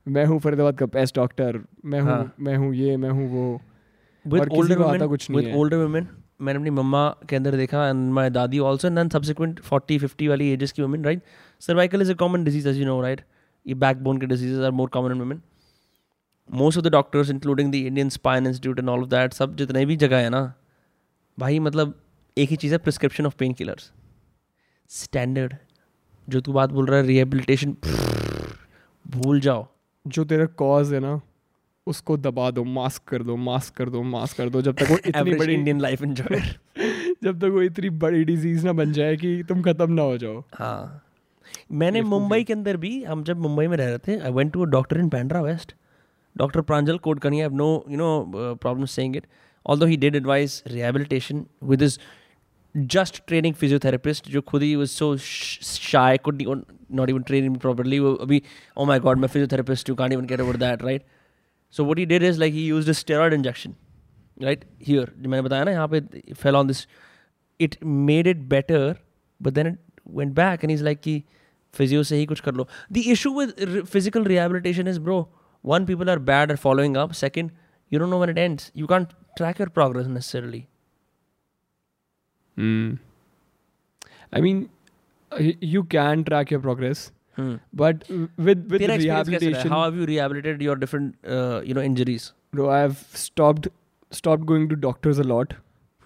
मैं हूँ फरीदाबाद का बेस्ट डॉक्टर मैं हूँ हाँ। मैं हूँ ये मैं हूँ वो। और किसी को आता कुछ नहीं older women मैंने अपनी मम्मा के अंदर देखा and my dadi also and subsequent 40 50 वाली एजेस की women right cervical is a common disease as you know right ये बैकबोन के diseases are more common in women most of the doctors including the Indian Spine Institute and all of that सब जितने भी जगह है ना भाई मतलब एक ही चीज़ है prescription of pain killers standard जो तू बात बोल रहा है रिहेबिलिटेशन भूल जाओ। जो तेरा कॉज है ना उसको दबा दो मास्क कर दो मास्क कर दो मास्क कर दो जब तक वो इतनी बड़ी इंडियन लाइफ एंजॉय जब तक वो इतनी बड़ी डिज़ीज़ ना बन जाए कि तुम खत्म ना हो जाओ। हाँ। मैंने मुंबई के अंदर भी हम जब मुंबई में रह रहे थे I went to a doctor in Bandra west doctor Pranjal Kodkarni I have no you know problem saying it although he did advise rehabilitation with is just training physiotherapist जो खुद ही so shy could not even train properly वो अभी oh my god मैं physiotherapist you can't even get over that right so what he did is like he used a steroid injection right here जो मैंने बताया ना, यहाँ पे fail on this it made it better but then it went back and he's like कि physio से ही कुछ कर लो। The issue with physical rehabilitation is bro one people are bad bad at following up. Second, you don't know when it ends. You can't track your progress necessarily I mean you can track your progress hmm. but with with है? rehabilitation how have you rehabilitated your different uh, you know injuries bro i have stopped stopped going to doctors a lot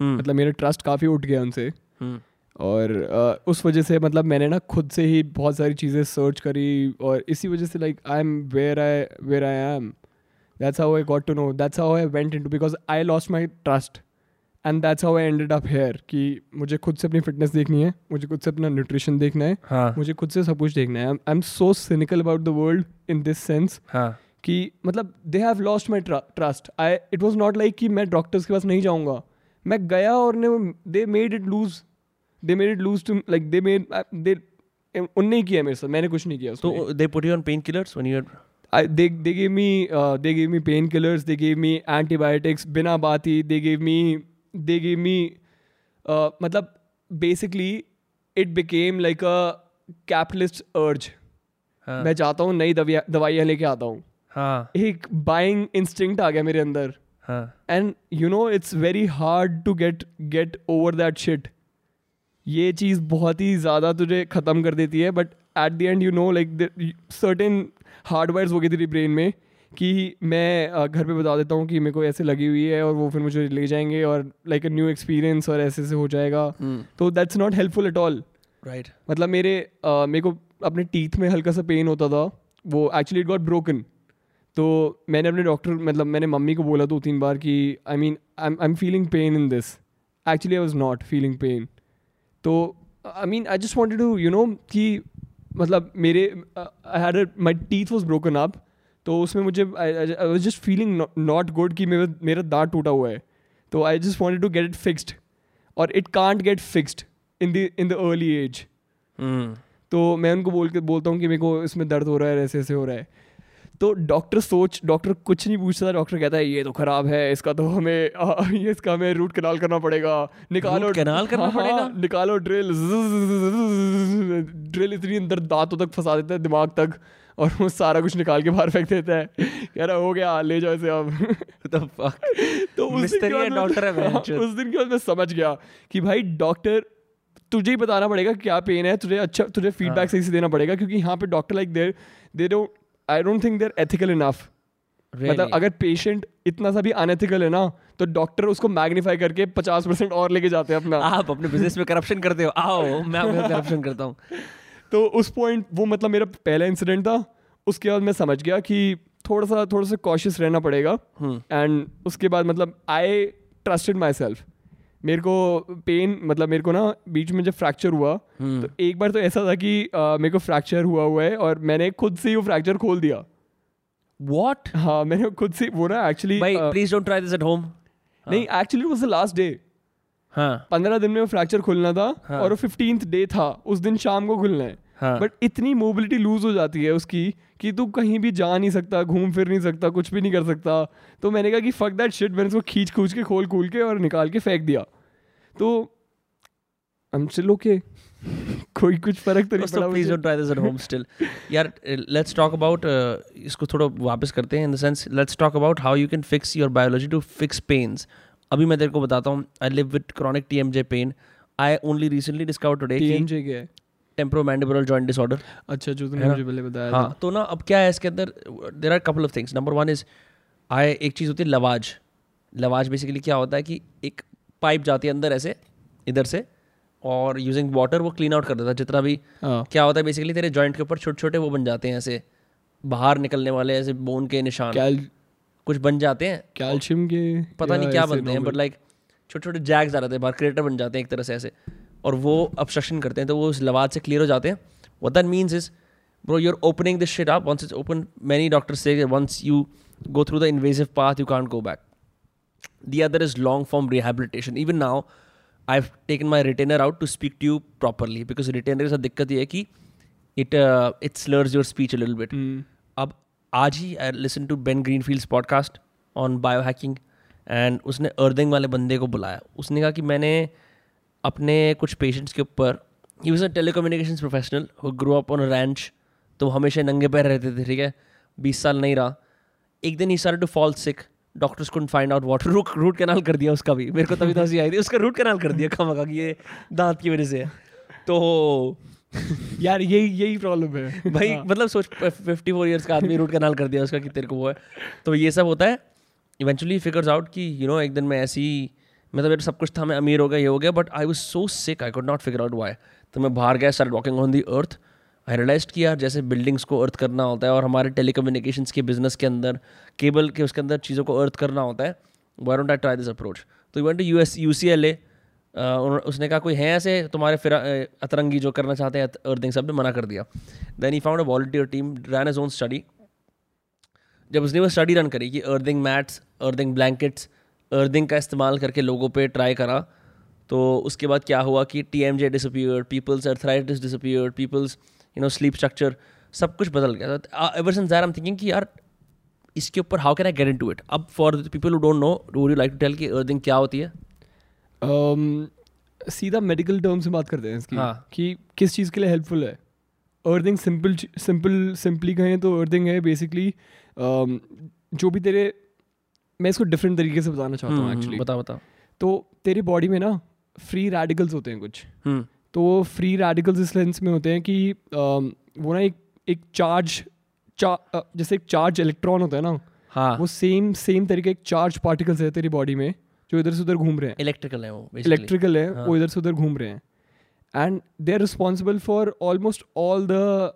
hmm. मतलब मेरा trust काफ़ी उठ गया उनसे Hmm. और अ, उस वजह से मतलब मैंने ना खुद से ही बहुत सारी चीज़ें सर्च करी और इसी वजह से like I am where I where I am That's how I got to know. That's how I went into because I lost my trust. And that's how I ended up here कि मुझे खुद से अपनी fitness देखनी है मुझे खुद से अपना न्यूट्रिशन देखना है हाँ। मुझे खुद से सब कुछ देखना है। I am so cynical about the world in this sense कि मतलब they have lost my trust I it was not like कि मैं डॉक्टर्स के पास नहीं जाऊँगा। मैं गया और ने they made it loose they made it loose too like they made they उनने ही किया मेरे साथ मैंने कुछ नहीं किया तो they put you on pain killers when you I, they they gave me uh, they gave me painkillers they gave me antibiotics बिना बात ही they gave me gave me uh, मतलब basically it became like a capitalist urge. हाँ। मैं चाहता हूँ नई दवाइयाँ लेके आता हूँ। हाँ। एक बाइंग इंस्टिंक्ट आ गया मेरे अंदर। हाँ। And you know it's very hard to get get over that shit ये चीज़ बहुत ही ज़्यादा तुझे ख़त्म कर देती है but at the end you know like certain hardwires हो गई तेरी ब्रेन में। कि मैं घर पे बता देता हूँ कि मेरे को ऐसे लगी हुई है और वो फिर मुझे ले जाएँगे और लाइक अ न्यू एक्सपीरियंस और ऐसे ऐसे हो जाएगा। हम्म तो that's not helpful at all right मतलब मेरे मेरे को अपने टीथ में हल्का सा पेन होता था वो एक्चुअली इट गॉट ब्रोकन तो मैंने अपने डॉक्टर मतलब मैंने मम्मी को बोला दो तीन बार कि I mean I am feeling pain in this actually I was not feeling pain तो I mean I just wanted to you know कि मतलब मेरे I had my teeth was broken up तो उसमें मुझे I was just feeling not good कि मेरा मेरा दांत टूटा हुआ है। तो I just wanted to get it fixed और it can't get fixed in the in the early age तो मैं उनको बोल के बोलता हूँ कि मेरे को इसमें दर्द हो रहा है ऐसे ऐसे हो रहा है। तो डॉक्टर सोच डॉक्टर कुछ नहीं पूछता डॉक्टर कहता है ये तो खराब है इसका तो हमें आ, ये इसका हमें रूट कनाल करना पड़ेगा। निकालो canal करना हाँ, हाँ, पड़ेगा? निकालो ड्रिल ड्रिल इतनी अंदर दांतों तक फंसा देता है दिमाग तक। और वो सारा कुछ निकाल के बाहर फेंक देता है। कह रहा हो गया ले जाओ इसे अब। तो उस दिन के बाद है, हाँ। उस दिन के बाद मैं समझ गया कि भाई डॉक्टर तुझे ही बताना पड़ेगा क्या पेन है तुझे अच्छा तुझे हाँ। फीडबैक सही से देना पड़ेगा क्योंकि यहाँ पे doctor like there they don't I don't think they're ethical enough मतलब अगर पेशेंट इतना सा भी अनएथिकल है ना तो डॉक्टर उसको मैग्नीफाई करके पचास परसेंट और लेके जाते हैं अपना। आप अपने बिज़नेस में करप्शन करते हो। आओ मैं करप्शन करता हूँ। तो उस पॉइंट वो मतलब मेरा पहला इंसिडेंट था। उसके बाद मैं समझ गया कि थोड़ा सा थोड़ा सा कॉशियस रहना पड़ेगा। हम्म। एंड उसके बाद मतलब आई ट्रस्टेड माई सेल्फ मेरे को पेन मतलब मेरे को ना बीच में जब फ्रैक्चर हुआ हम्म। तो एक बार तो ऐसा था कि अ, मेरे को फ्रैक्चर हुआ हुआ है और मैंने खुद से ही वो फ्रैक्चर खोल दिया। What? हाँ मैंने खुद से वो ना actually please don't try this at home नहीं actually was the last day हाँ। पंद्रह दिन में वो फ्रैक्चर खुलना था हाँ। और वो फिफ्टींथ डे था उस दिन शाम को खुलना है। हाँ। बट इतनी मोबिलिटी लूज हो जाती है उसकी कि तू कहीं भी जा नहीं सकता घूम फिर नहीं सकता कुछ भी नहीं कर सकता। तो मैंने कहा कि फक दैट शिट मैंने उसको खींच खूंच के खोल खोल के और निकाल के फेंक दिया। तो हम स्टिल ओके कोई कुछ फ़र्क तो नहीं पड़ा please don't try this at home still यार लेट्स टॉक अबाउट इसको थोड़ा वापस करते हैं in the sense let's talk about how you can fix your biology to fix pains अभी मैं तेरे को बताता हूँ I live with chronic TMJ pain I only recently discover today कि TMJ क्या है? टेम्प्रोमैंडिबुलर जॉइंट डिसऑर्डर अच्छा जो है तूने ना? मुझे पहले बताया हाँ तो ना अब क्या है इसके अंदर? There are couple of things number one is I एक चीज़ होती है लवाज। लवाज बेसिकली क्या होता है कि एक पाइप जाती है अंदर ऐसे इधर से और यूजिंग वाटर वो क्लीन आउट कर देता है। जितना भी हाँ। क्या होता है बेसिकली तेरे जॉइंट के ऊपर छोटे छोटे वो बन जाते हैं ऐसे बाहर निकलने वाले ऐसे बोन के निशान। कुछ बन जाते हैं। कैल्शियम के पता नहीं क्या बनते हैं बट लाइक छोटे छोटे जैक्स आ रहे थे बाहर क्रिएटर बन जाते हैं एक तरह से ऐसे। और वो अब्सट्रक्शन करते हैं तो वो उस लवाद से क्लियर हो जाते हैं। वो that means is bro you're opening this shit up once it's open many doctor से once you go through the invasive path you can't go back the other is long form rehabilitation even now I have taken my retainer out to speak to you properly because retainer की सब दिक्कत ये है कि it it's slurs your speech a bit अब आज ही I listen to Ben Greenfield's podcast on biohacking and उसने earthing वाले बंदे को बुलाया। उसने कहा कि मैंने अपने कुछ पेशेंट्स के ऊपर ही was a telecommunication professional who grow up on ranch तो हमेशा नंगे पैर रहते थे, ठीक है? बीस साल नहीं रहा। एक दिन ही सारे to fall sick doctors could find out water root root canal कर दिया उसका भी। मेरे को तभी तो हँसी आई थी, उसका रूट कैनाल कर दिया खामा कि ये दांत की वजह से। तो यार यही यही प्रॉब्लम है। भाई हाँ। मतलब सोच फिफ्टी फोर ईयर्स का आदमी रूट कैनाल कर दिया उसका कि तेरे को वो है। तो ये सब होता है। इवेंचुअली फिगर्स आउट कि यू नो एक दिन मैं ऐसी मतलब मेरा सब कुछ था मैं अमीर हो गया ये हो गया but I was so sick I could not figure out why तो मैं बाहर गया start walking on the earth I realise कि यार जैसे बिल्डिंग्स को अर्थ करना होता है और हमारे टेलीकम्युनिकेशंस के बिज़नेस के अंदर केबल के उसके अंदर चीज़ों को अर्थ करना होता है why don't I try this approach तो you went to U S U C L A उसने कहा, कोई है ऐसे तुम्हारे फिर अतरंगी जो करना चाहते हैं अर्थिंग सबने मना कर दिया. Then he found a volunteer team ran as own study जब उसने वो स्टडी रन करी कि earthing mats earthing blankets earthing का इस्तेमाल करके लोगों पे ट्राई करा तो उसके बाद क्या हुआ कि T M J disappear people's arthritis disappear people's you know sleep structure सब कुछ बदल गया। Ever that I am thinking कि यार, इसके ऊपर how can I get into it अब for people who don't know would you like to tell कि अर्थिंग क्या होती है? सीधा मेडिकल टर्म से बात करते हैं इसकी हाँ। कि किस चीज़ के लिए हेल्पफुल है। अर्थिंग सिंपल सिंपल सिंपली कहें तो अर्थिंग है बेसिकली um, जो भी तेरे मैं इसको डिफरेंट तरीके से बताना चाहता हूँ एक्चुअली बता बता तो तेरी बॉडी में ना फ्री रेडिकल्स होते हैं कुछ। हम्म। तो वो फ्री रेडिकल्स इस लेंस में होते हैं कि um, वो ना एक एक चार्ज चा, जैसे एक चार्ज इलेक्ट्रॉन होता है ना हाँ। वो सेम सेम तरीके एक चार्ज पार्टिकल्स है तेरी बॉडी में। जो इधर से उधर घूम रहे हैं। इलेक्ट्रिकल है वो इलेक्ट्रिकल है हाँ। वो इधर से उधर घूम रहे हैं। And they are responsible for almost all the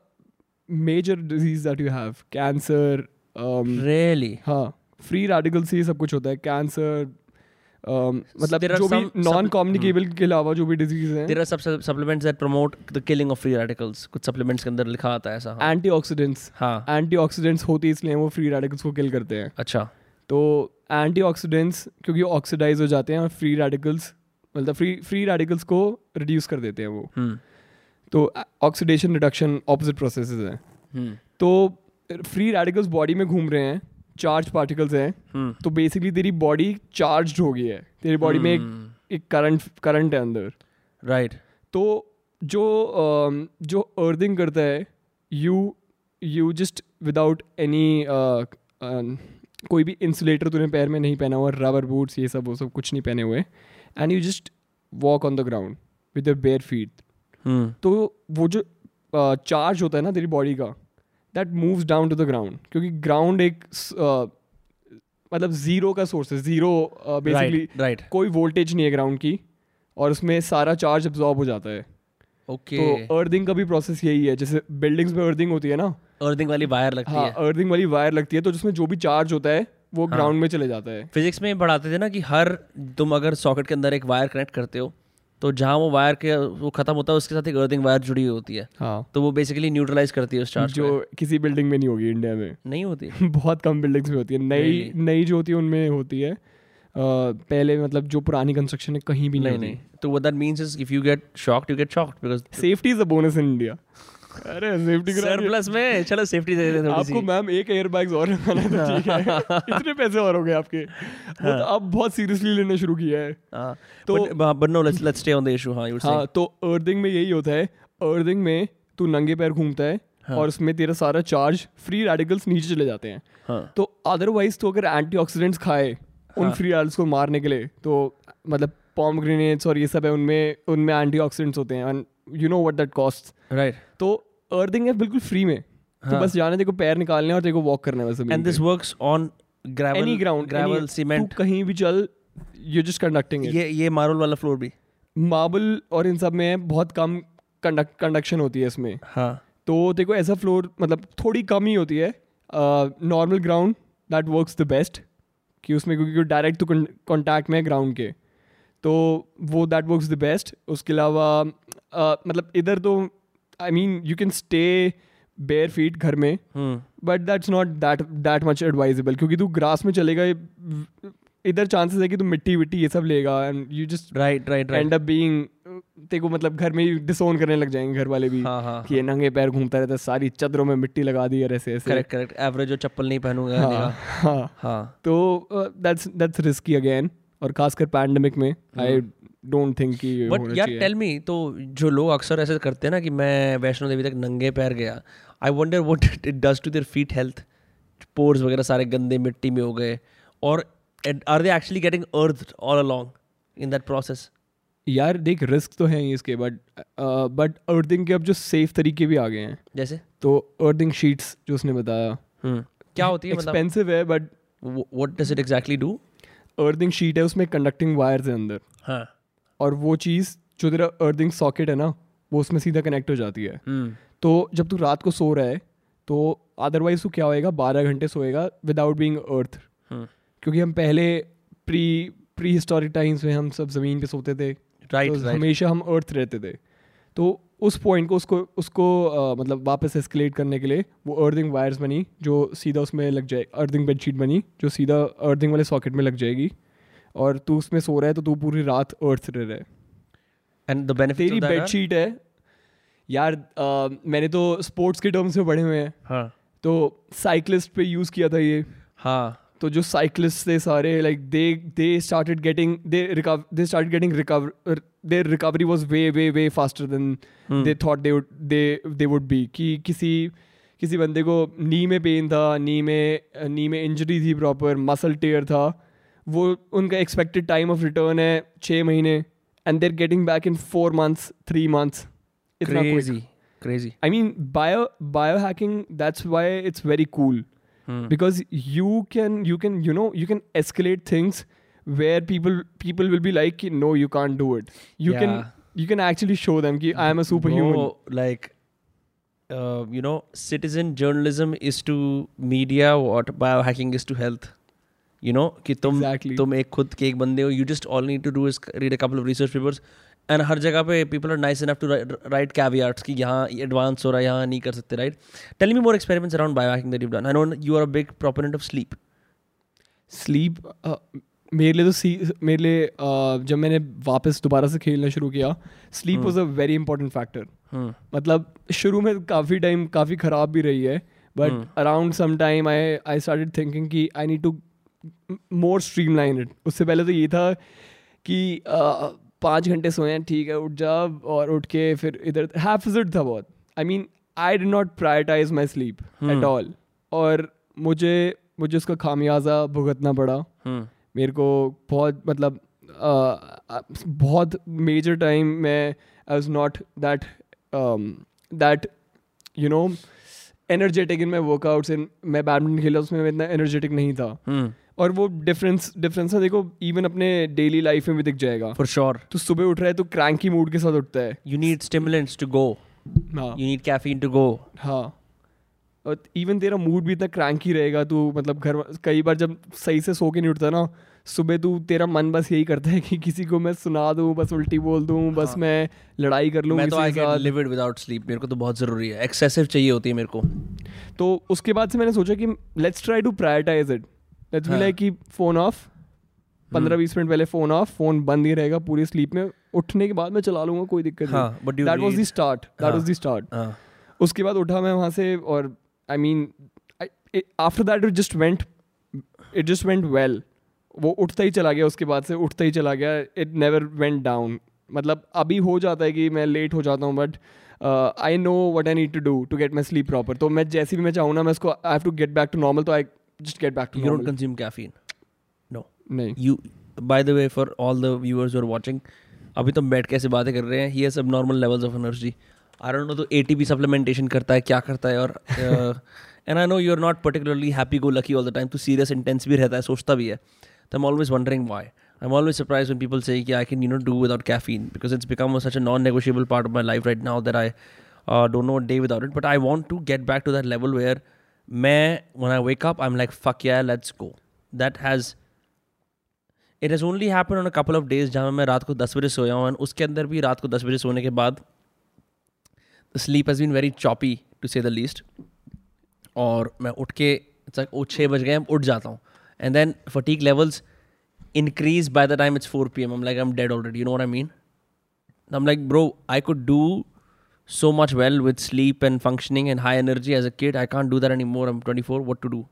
major disease that you have cancer really? हाँ फ्री रेडिकल से ये सब कुछ होता है। कैंसर मतलब there जो भी नॉन कम्युनिकेबल के अलावा जो भी डिज़ीज़ हैं। There are sub supplements that promote the killing of free radicals कुछ supplements के अंदर लिखा आता है ऐसा हाँ। एंटीऑक्सीडेंट्स हाँ। एंटीऑक्सीडेंट्स होते इसलिए वो फ्री रेडिकल्स को किल करते हैं। अच्छा। तो एंटीऑक्सीडेंट्स क्योंकि ऑक्सीडाइज हो जाते हैं और फ्री रेडिकल्स मतलब फ्री फ्री रेडिकल्स को रिड्यूस कर देते हैं वो। हम्म। तो ऑक्सीडेशन रिडक्शन ऑपोजिट प्रोसेस हैं। हम्म। तो फ्री रेडिकल्स बॉडी में घूम रहे हैं चार्ज पार्टिकल्स हैं हम्म। तो बेसिकली तेरी बॉडी चार्ज हो गई है। तेरी बॉडी में एक। एक करंट करंट है अंदर। राइट तो जो जो अर्थिंग करता है you you just without any कोई भी इंसुलेटर तूने पैर में नहीं पहना हुआ रबर बूट्स ये सब वो सब कुछ नहीं पहने हुए and you just walk on the ground with your bare feet तो वो जो चार्ज uh, होता है ना तेरी बॉडी का that moves down to the ground क्योंकि ग्राउंड एक अ, मतलब ज़ीरो का सोर्स है ज़ीरो बेसिकली राइट राइट कोई वोल्टेज नहीं है ग्राउंड की और उसमें सारा चार्ज अब्जॉर्ब हो जाता है। Okay okay. तो अर्थिंग का भी प्रोसेस यही है जैसे बिल्डिंग्स में अर्थिंग होती है ना अर्थिंग वाली वायर लगती हाँ है। अर्थिंग वाली वायर लगती है तो जिसमें जो भी चार्ज होता है वो हाँ। ग्राउंड में चले जाता है। फिजिक्स में पढ़ाते थे ना कि हर तुम अगर सॉकेट के अंदर एक वायर कनेक्ट करते हो तो जहाँ वो वायर के वो खत्म होता है उसके साथ एक अर्थिंग वायर जुड़ी हुई होती है। हाँ। तो वो बेसिकली न्यूट्रलाइज करती है उस चार्ज जो किसी बिल्डिंग में नहीं होगी इंडिया में। नहीं होती बहुत कम बिल्डिंग्स में होती है। नई नई जो होती है उनमें होती है। पहले मतलब जो पुरानी कंस्ट्रक्शन है कहीं भी नहीं नहीं नहीं। तो what that means is if you get shocked you get shocked because safety is a bonus in India अरे सेफ्टी सरप्लस में चलो सेफ्टी दे देते थोड़ी आपको मैम एक एयर बैग्स और लगाना है तो ठीक है। इतने पैसे और हो गए आपके। वो तो अब बहुत सीरियसली लेना शुरू किया है। हाँ। तो- but no let's let's stay on the issue हाँ यू हाँ तो अर्थिंग में यही होता है। अर्थिंग में तू नंगे पैर घूमता है हाँ। और उसमें तेरा सारा चार्ज फ्री रेडिकल्स नीचे चले जाते हैं। हाँ। तो अदरवाइज़ तो अगर एंटीऑक्सीडेंट्स खाए उन हाँ। फ्री रेडिकल्स को मारने के लिए तो मतलब पॉम ग्रेनेड्स और ये सब है उनमें उनमें एंटीऑक्सीडेंट्स होते हैं। You know what that cost right तो अर्थिंग है बिल्कुल फ्री में। हाँ. तो हाँ। बस जाने देखो पैर निकालने और देखो वॉक करना बस and this works on gravel any ground gravel cement कहीं भी चल यू जस्ट कंडक्टिंग ये ये मार्बल वाला फ्लोर भी। मार्बल और इन सब में बहुत कम कंडक्ट कंडक्शन होती है इसमें। हाँ। तो देखो ऐसा फ्लोर मतलब थोड़ी कम ही होती है। Normal ground that works the best कि उसमें क्योंकि डायरेक्ट तो कॉन्टैक्ट में ग्राउंड के। तो वो दैट वर्क्स द बेस्ट उसके अलावा मतलब इधर तो I mean you can stay bare feet घर में but that's not that that much advisable क्योंकि तू ग्रास में चलेगा इधर चांसेस है कि तू मिट्टी विट्टी ये सब लेगा and you just right right right end up being तेरे को मतलब घर में ही डिसोन करने लग जाएँगे घर वाले भी हाँ हाँ कि ये नंगे पैर घूमता रहता है सारी चदरों में मिट्टी लगा दी है ऐसे ऐसे। करेक्ट करेक्ट एवरेज जो चप्पल नहीं पहनूँगा हाँ हाँ हाँ। हाँ। तो दैट्स दैट्स रिस्की अगेन और खासकर पैंडमिक में आई डोंट थिंक कि बट यार टेल मी तो जो लोग अक्सर ऐसे करते हैं ना कि मैं वैष्णो देवी तक नंगे पैर गया I wonder what it does to their feet health pores वगैरह सारे गंदे मिट्टी में हो गए और are they actually getting earth all along in that process यार देख रिस्क तो है ही इसके बट बट अर्थिंग के अब जो सेफ़ तरीके भी आ गए हैं। जैसे? तो अर्थिंग शीट्स जो उसने बताया। हम्म क्या होती है मतलब? एक्सपेंसिव है but what does it exactly do earthing sheet है उसमें कंडक्टिंग वायर्स है अंदर। हाँ। और वो चीज़ जो तेरा अर्थिंग सॉकेट है ना वो उसमें सीधा कनेक्ट हो जाती है। हम्म। तो जब तू रात को सो रहा है तो अदरवाइज़ तू क्या होएगा? बारह घंटे सोएगा विदाउट बींग अर्थ क्योंकि हम पहले प्री प्री हिस्टोरिक टाइम्स में हम सब ज़मीन पे सोते थे। राइट तो राइट हमेशा हम अर्थ रहते थे। तो उस पॉइंट को उसको उसको अ, मतलब वापस एस्केलेट करने के लिए वो अर्थिंग वायर्स बनी जो सीधा उसमें लग जाए अर्थिंग बेडशीट बनी जो सीधा अर्थिंग वाले सॉकेट में लग जाएगी। और तू उसमें सो रहा है तो तू पूरी रात अर्थ रह रहा है। एंड द बेनिफिट तेरी बेडशीट है। यार अ, मैंने तो स्पोर्ट्स के टर्म्स में पढ़े हुए हैं। हाँ। तो साइकिलिस्ट पे यूज़ किया था ये। हाँ। तो जो साइकिलिस्ट थे सारे like they they started getting they recover they started getting recover their recovery was way way way faster than. They thought they would they they would be कि किसी किसी बंदे को नी में पेन था नी में नी में injury थी प्रॉपर मसल टेयर था। वो उनका एक्सपेक्टेड टाइम ऑफ़ रिटर्न है छः महीने and they're getting back in four months three months crazy I mean bio bio hacking that's why it's very cool because you can you can you know you can escalate things where people people will be like no you can't do it you can you can actually show them कि I am a super human like you know citizen journalism is to media what bio hacking is to health you know कि तुम exactly. तुम एक खुद के एक बंदे हो you just all need to do is read a couple of research papers and हर जगह पे people are nice enough to write caveats कि यहाँ एडवांस हो रहा है यहाँ नहीं कर सकते right tell me more experiments around bio hacking that you done I know you are a big proponent of sleep sleep मेरे लिए तो सी मेरे लिए uh, जब मैंने वापस दोबारा से खेलना शुरू किया sleep was a very important factor मतलब शुरू में काफ़ी टाइम काफ़ी ख़राब भी रही है but around some time I I started thinking कि I need to more streamline it उससे पहले तो ये था कि पाँच घंटे सोए हैं ठीक है उठ जा और उठ के फिर इधर हैफिजट था बहुत I mean I did not prioritize my sleep at. All और मुझे मुझे उसका खामियाजा भुगतना पड़ा Hmm. मेरे को बहुत मतलब अ, बहुत मेजर टाइम मैं I was not that that you know energetic in my workouts in मैं बैडमिंटन खेला उसमें मैं इतना एनर्जेटिक नहीं था Hmm. और वो डिफरेंस डिफरेंस है देखो इवन अपने डेली लाइफ में भी दिख जाएगा। For sure. तो सुबह उठ रहा है तो क्रैंकी मूड के साथ उठता है। You need stimulants to go. हाँ। You need caffeine to go. हाँ। और इवन तेरा मूड भी इतना क्रैंकी रहेगा तू मतलब घर कई बार जब सही से सो के नहीं उठता ना सुबह तू तेरा मन बस यही करता है कि किसी को मैं सुना दूँ बस उल्टी बोल दूँ हाँ. बस। मैं लड़ाई कर लूँ मैं तो I can live it without sleep मेरे को तो बहुत ज़रूरी है। एक्सेसिव चाहिए होती है मेरे को। तो उसके बाद से मैंने सोचा कि let's try to prioritize it let's be. Like कि फ़ोन ऑफ़ पंद्रह बीस मिनट पहले फ़ोन ऑफ़ फ़ोन बंद ही रहेगा पूरी स्लीप में। उठने के बाद मैं चला लूँगा कोई दिक्कत नहीं। But that was the start that. Was the start उसके बाद उठा मैं वहाँ से और I mean after that it just went it just went well वो उठता ही चला गया उसके बाद से उठता ही चला गया। इट नेवर वेंट डाउन मतलब अभी हो जाता है कि मैं लेट हो जाता हूँ but I know what I need to do to get my sleep proper तो मैं जैसे भी मैं चाहूँ ना मैं उसको I have to get back to normal तो I Just get back to you don't normal consume caffeine no नहीं you by the way for all the viewers who are watching अभी तो बैठ के ऐसे बातें कर रहे हैं he has abnormal levels of energy I don't know तो एटीपी सप्लीमेंटेशन करता है क्या करता है और and I know you are not particularly happy go lucky all the time तो सीरियस इंटेंस भी रहता है सोचता भी है तो I am always wondering why I am always surprise when people say कि I can you know do without caffeine because it's become such a non-negotiable part of my life right now that I uh, don't know a day without it. But I want to get back to that level where मैं when I wake up I am like fuck yeah let's go that has it has only happen on a couple of days जहाँ मैं रात को दस बजे सोया हूँ and उसके अंदर भी रात को दस बजे सोने के बाद the sleep has been very choppy to say the least और मैं उठ के वो छः बज गए उठ जाता हूँ. And then fatigue levels increase by the time it's four p m m like I am dead already you know I mean I am like bro I could do so much well with sleep and functioning and high energy as a kid. I can't do that anymore. I'm 24. What to do?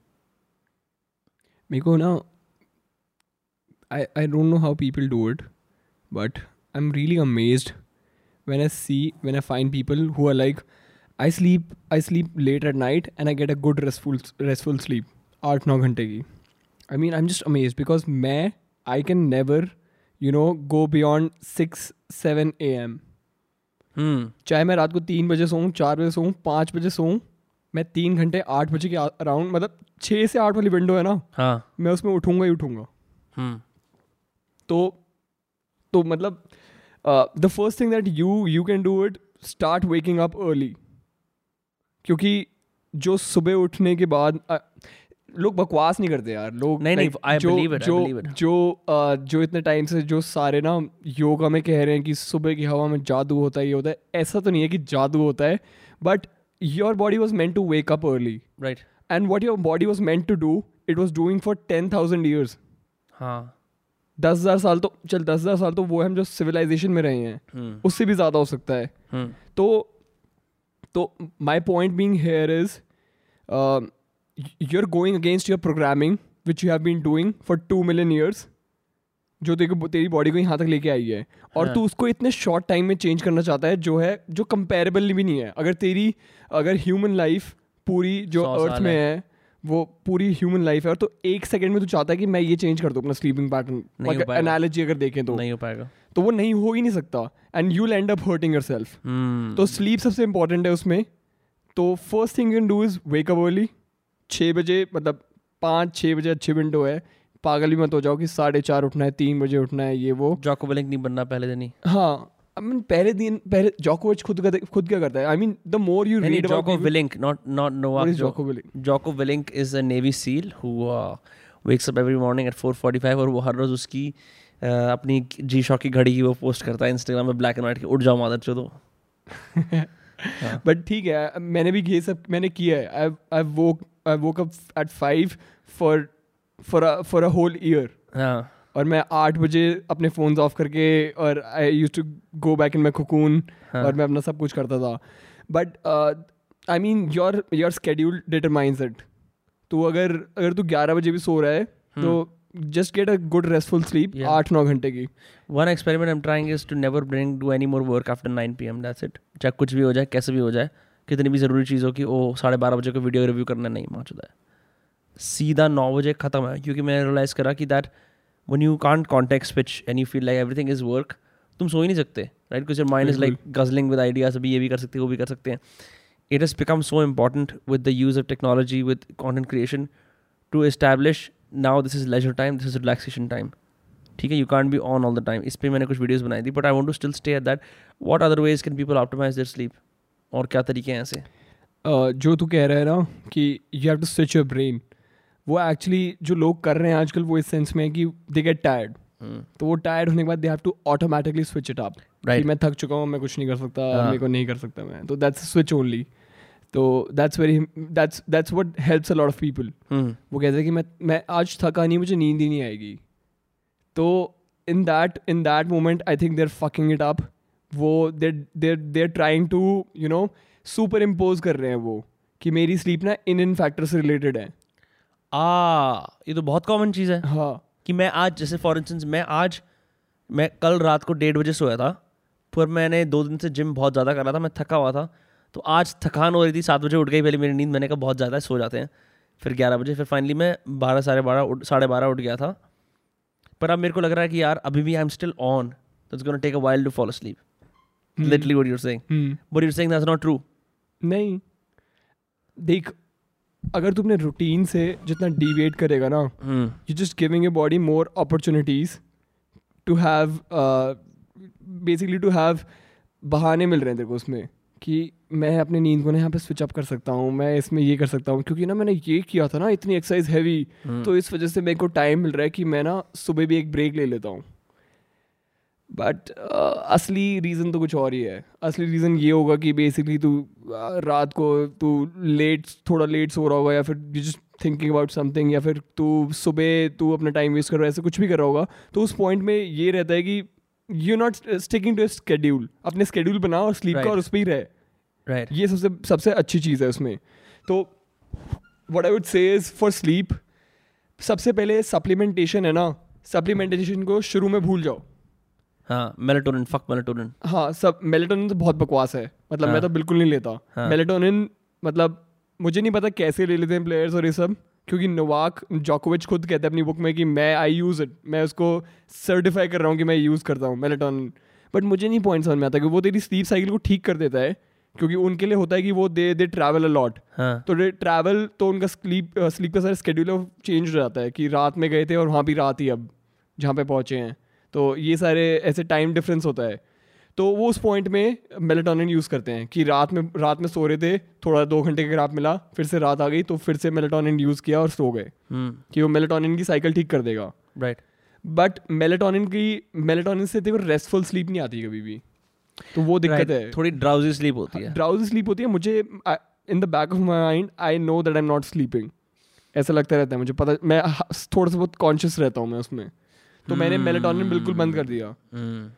Miko, now I, I don't know how people do it, but I'm really amazed when I see when I find people who are like, I sleep I sleep late at night and I get a good restful restful sleep. Art nine ghante. I mean, I'm just amazed because मैं I can never, you know, go beyond 6 7 a.m. hmm चाहे मैं रात को तीन बजे सोऊं चार बजे सोऊं पाँच बजे सोऊं मैं तीन घंटे आठ बजे के अराउंड मतलब छः से आठ वाली विंडो है ना हाँ। मैं उसमें उठूँगा ही उठूँगा। hmm तो तो मतलब the first thing that you you can do it start waking up early क्योंकि जो सुबह उठने के बाद अ, लोग बकवास नहीं करते यार लोग नहीं, नहीं, like, जो it, जो it. जो अ, जो इतने टाइम से जो सारे ना योगा में कह रहे हैं कि सुबह की हवा में जादू होता है ये होता है ऐसा तो नहीं है कि जादू होता है but your body was meant to wake up early right and what your body was meant to do it was doing for ten thousand years हाँ। दस हज़ार साल तो चल दस हज़ार साल तो वो हम जो सिविलाइजेशन में रहे हैं हम्म। उससे भी ज़्यादा हो सकता है। हम्म। तो तो my point being here is are going against your programming which you have been doing for two million years जो तेरे तेरी बॉडी को यहाँ तक लेके आई है। और हाँ। तू उसको इतने शॉर्ट टाइम में चेंज करना चाहता है जो है जो कंपेरेबल भी नहीं है। अगर तेरी अगर ह्यूमन लाइफ पूरी जो अर्थ में है। वो पूरी ह्यूमन लाइफ है और तो एक सेकंड में तू चाहता है कि मैं ये चेंज कर दूँ अपना स्लीपिंग पैटर्न। एनालॉजी अगर देखें तो। नहीं हो पाएगा। तो वो नहीं हो ही नहीं सकता। And you end up hurting yourself तो स्लीप सबसे इंपॉर्टेंट है उसमें। तो first thing you can do is wake up early छः बजे मतलब पाँच छः बजे अच्छे विंडो है। पागल भी मत हो जाओ कि साढ़े चार उठना है तीन बजे उठना है ये वो। जॉको विलिंग नहीं बनना पहले दिन ही। हाँ आई मीन पहले दिन पहले जोकोविच खुद का खुद क्या करता है? I mean the more you read Willink not not Novak Jo- Jocko Willink? Jocko Willink is a Navy SEAL who uh, wakes up every morning 4:45 और वो हर रोज उसकी uh, अपनी जी शॉक की घड़ी की वो पोस्ट करता है इंस्टाग्राम में ब्लैक एंड व्हाइट की उठ जाओ मादर चोदो। बट ठीक है मैंने भी ये सब मैंने किया है। I I woke I woke up at five for for for a whole year हाँ। और मैं आठ बजे अपने फ़ोन ऑफ़ करके और I use to go back in my cocoon हाँ। और मैं अपना सब कुछ करता था। But I mean your your schedule determines it तो अगर अगर तू ग्यारह बजे भी सो रहा है तो just get a good restful sleep आठ नौ घंटे की। One experiment I am trying is to never bring do any more work after nine p m that's it चाहे कुछ भी हो जाए कैसे भी हो जाए कितनी भी ज़रूरी चीज़ हो कि ओ साढ़े बारह बजे को वीडियो रिव्यू करना नहीं पहुँच है। सीधा नौ बजे ख़त्म है क्योंकि मैंने रियलाइज़ करा कि that when you can't context switch and you feel like everything is work तुम सो ही नहीं सकते right because your mind is like juggling with ideas अभी ये भी कर सकते हैं वो भी कर सकते हैं। It has become so important with the use of technology with content creation to establish now this is leisure time this is relaxation time ठीक है you can't be on all the time इस पर मैंने कुछ videos बनाई थी but I want to still stay at that what other ways can people optimize their sleep और क्या तरीके हैं ऐसे? Uh, जो तू कह रहा है ना कि you have to switch your brain वो एक्चुअली जो लोग कर रहे हैं आजकल वो इस सेंस में है कि दे गेट टायर्ड तो वो टायर्ड होने के बाद they have to automatically switch it up right मैं थक चुका हूँ मैं कुछ नहीं कर सकता हाँ. मेरे को नहीं कर सकता मैं। तो दैट्स स्विच ओनली तो that's very that's that's what helps a lot of people वो कहते हैं कि मैं मैं आज थका नहीं मुझे नींद ही नहीं आएगी। तो in that in that moment I think they're fucking it up वो they're they're they're trying to you know superimpose कर रहे हैं वो कि मेरी स्लीप ना इन इन फैक्टर से रिलेटेड है। आ ये तो बहुत कॉमन चीज़ है। हाँ। कि मैं आज जैसे फॉर इंस्टेंस मैं आज मैं कल रात को डेढ़ बजे सोया था पर मैंने दो दिन से जिम बहुत ज़्यादा करा था मैं थका हुआ था तो आज थकान हो रही थी सात बजे उठ गई पहले मेरी नींद मैंने कहा बहुत ज़्यादा है सो जाते हैं फिर ग्यारह बजे फिर फाइनली मैं बारह साढ़े बारह उठ साढ़े बारह उठ गया था। पर अब मेरे को लग रहा है कि यार अभी भी आई एम स्टिल ऑन तो it's gonna take a while to follow sleep literally what you're saying but you're saying that's not true नहीं। देख अगर तू अपने रूटीन से जितना डिविएट करेगा ना you just giving a body more opportunities to have basically to have बहाने मिल रहे हैं तेरे को उसमें कि मैं अपनी नींद को ना यहाँ पे स्विच अप कर सकता हूँ मैं इसमें ये कर सकता हूँ क्योंकि ना मैंने ये किया था ना इतनी एक्सरसाइज हैवी तो इस वजह से मेरे को टाइम मिल रहा है कि मैं ना सुबह भी एक ब्रेक ले लेता हूँ। बट असली रीज़न तो कुछ और ही है। असली रीज़न ये होगा कि बेसिकली तू uh, रात को तू लेट थोड़ा लेट सो रहा होगा या फिर you just thinking about something या फिर तू सुबह तू अपना टाइम वेस्ट कर रहा है ऐसे कुछ भी कर रहा होगा तो उस पॉइंट में ये रहता है कि you not sticking to schedule अपने स्केड्यूल बनाओ और स्लीप right. का और उस पर ही रहे। राइट ये सबसे सबसे अच्छी चीज़ है उसमें। तो what I would say is for sleep सबसे पहले सप्लीमेंटेशन है ना। सप्लीमेंटेशन को शुरू में भूल जाओ। हाँ मेलेटोनिन फक मेलेटोनिन हाँ सब मेलेटोनिन तो बहुत बकवास है। मतलब मैं हाँ। तो बिल्कुल नहीं लेता। हाँ। मेलेटोनिन मतलब मुझे नहीं पता कैसे ले लेते हैं प्लेयर्स और ये सब क्योंकि नोवाक जोकोविच खुद कहता है अपनी बुक में कि मैं आई यूज़ इट मैं उसको सर्टिफाई कर रहा हूँ कि मैं यूज़ करता हूँ मेलेटोनिन बट मुझे नहीं पॉइंट समझ में आता कि वो तेरी स्लीप साइकिल को ठीक कर देता है क्योंकि उनके लिए होता है कि वो they they travel a lot हाँ। तो दे ट्रैवल तो उनका स्लीप स्लीप का सारा स्केड्यूल चेंज हो जाता है कि रात में गए थे और वहाँ भी रात ही अब जहाँ पे पहुँचे हैं। तो ये सारे ऐसे टाइम डिफरेंस होता है। तो वो उस पॉइंट में मेलेटोनिन यूज़ करते हैं कि रात में रात में सो रहे थे थोड़ा दो घंटे का गैप मिला फिर से रात आ गई तो फिर से मेलेटोनिन यूज़ किया और सो गए। हम्म। कि वो मेलेटोनिन की साइकिल ठीक कर देगा। राइट बट मेलेटोनिन की मेलेटोनिन से देखो रेस्टफुल स्लीप नहीं आती कभी भी। तो वो दिक्कत right. है। थोड़ी ड्राउजी स्लीप होती है ड्राउजी स्लीप होती है। मुझे in the back of my mind I know that I am not sleeping ऐसा लगता रहता है मुझे। पता मैं थोड़ा सा बहुत कॉन्शियस रहता हूँ मैं उसमें। तो मैंने मेलेटोनिन बिल्कुल बंद कर दिया। हम्म।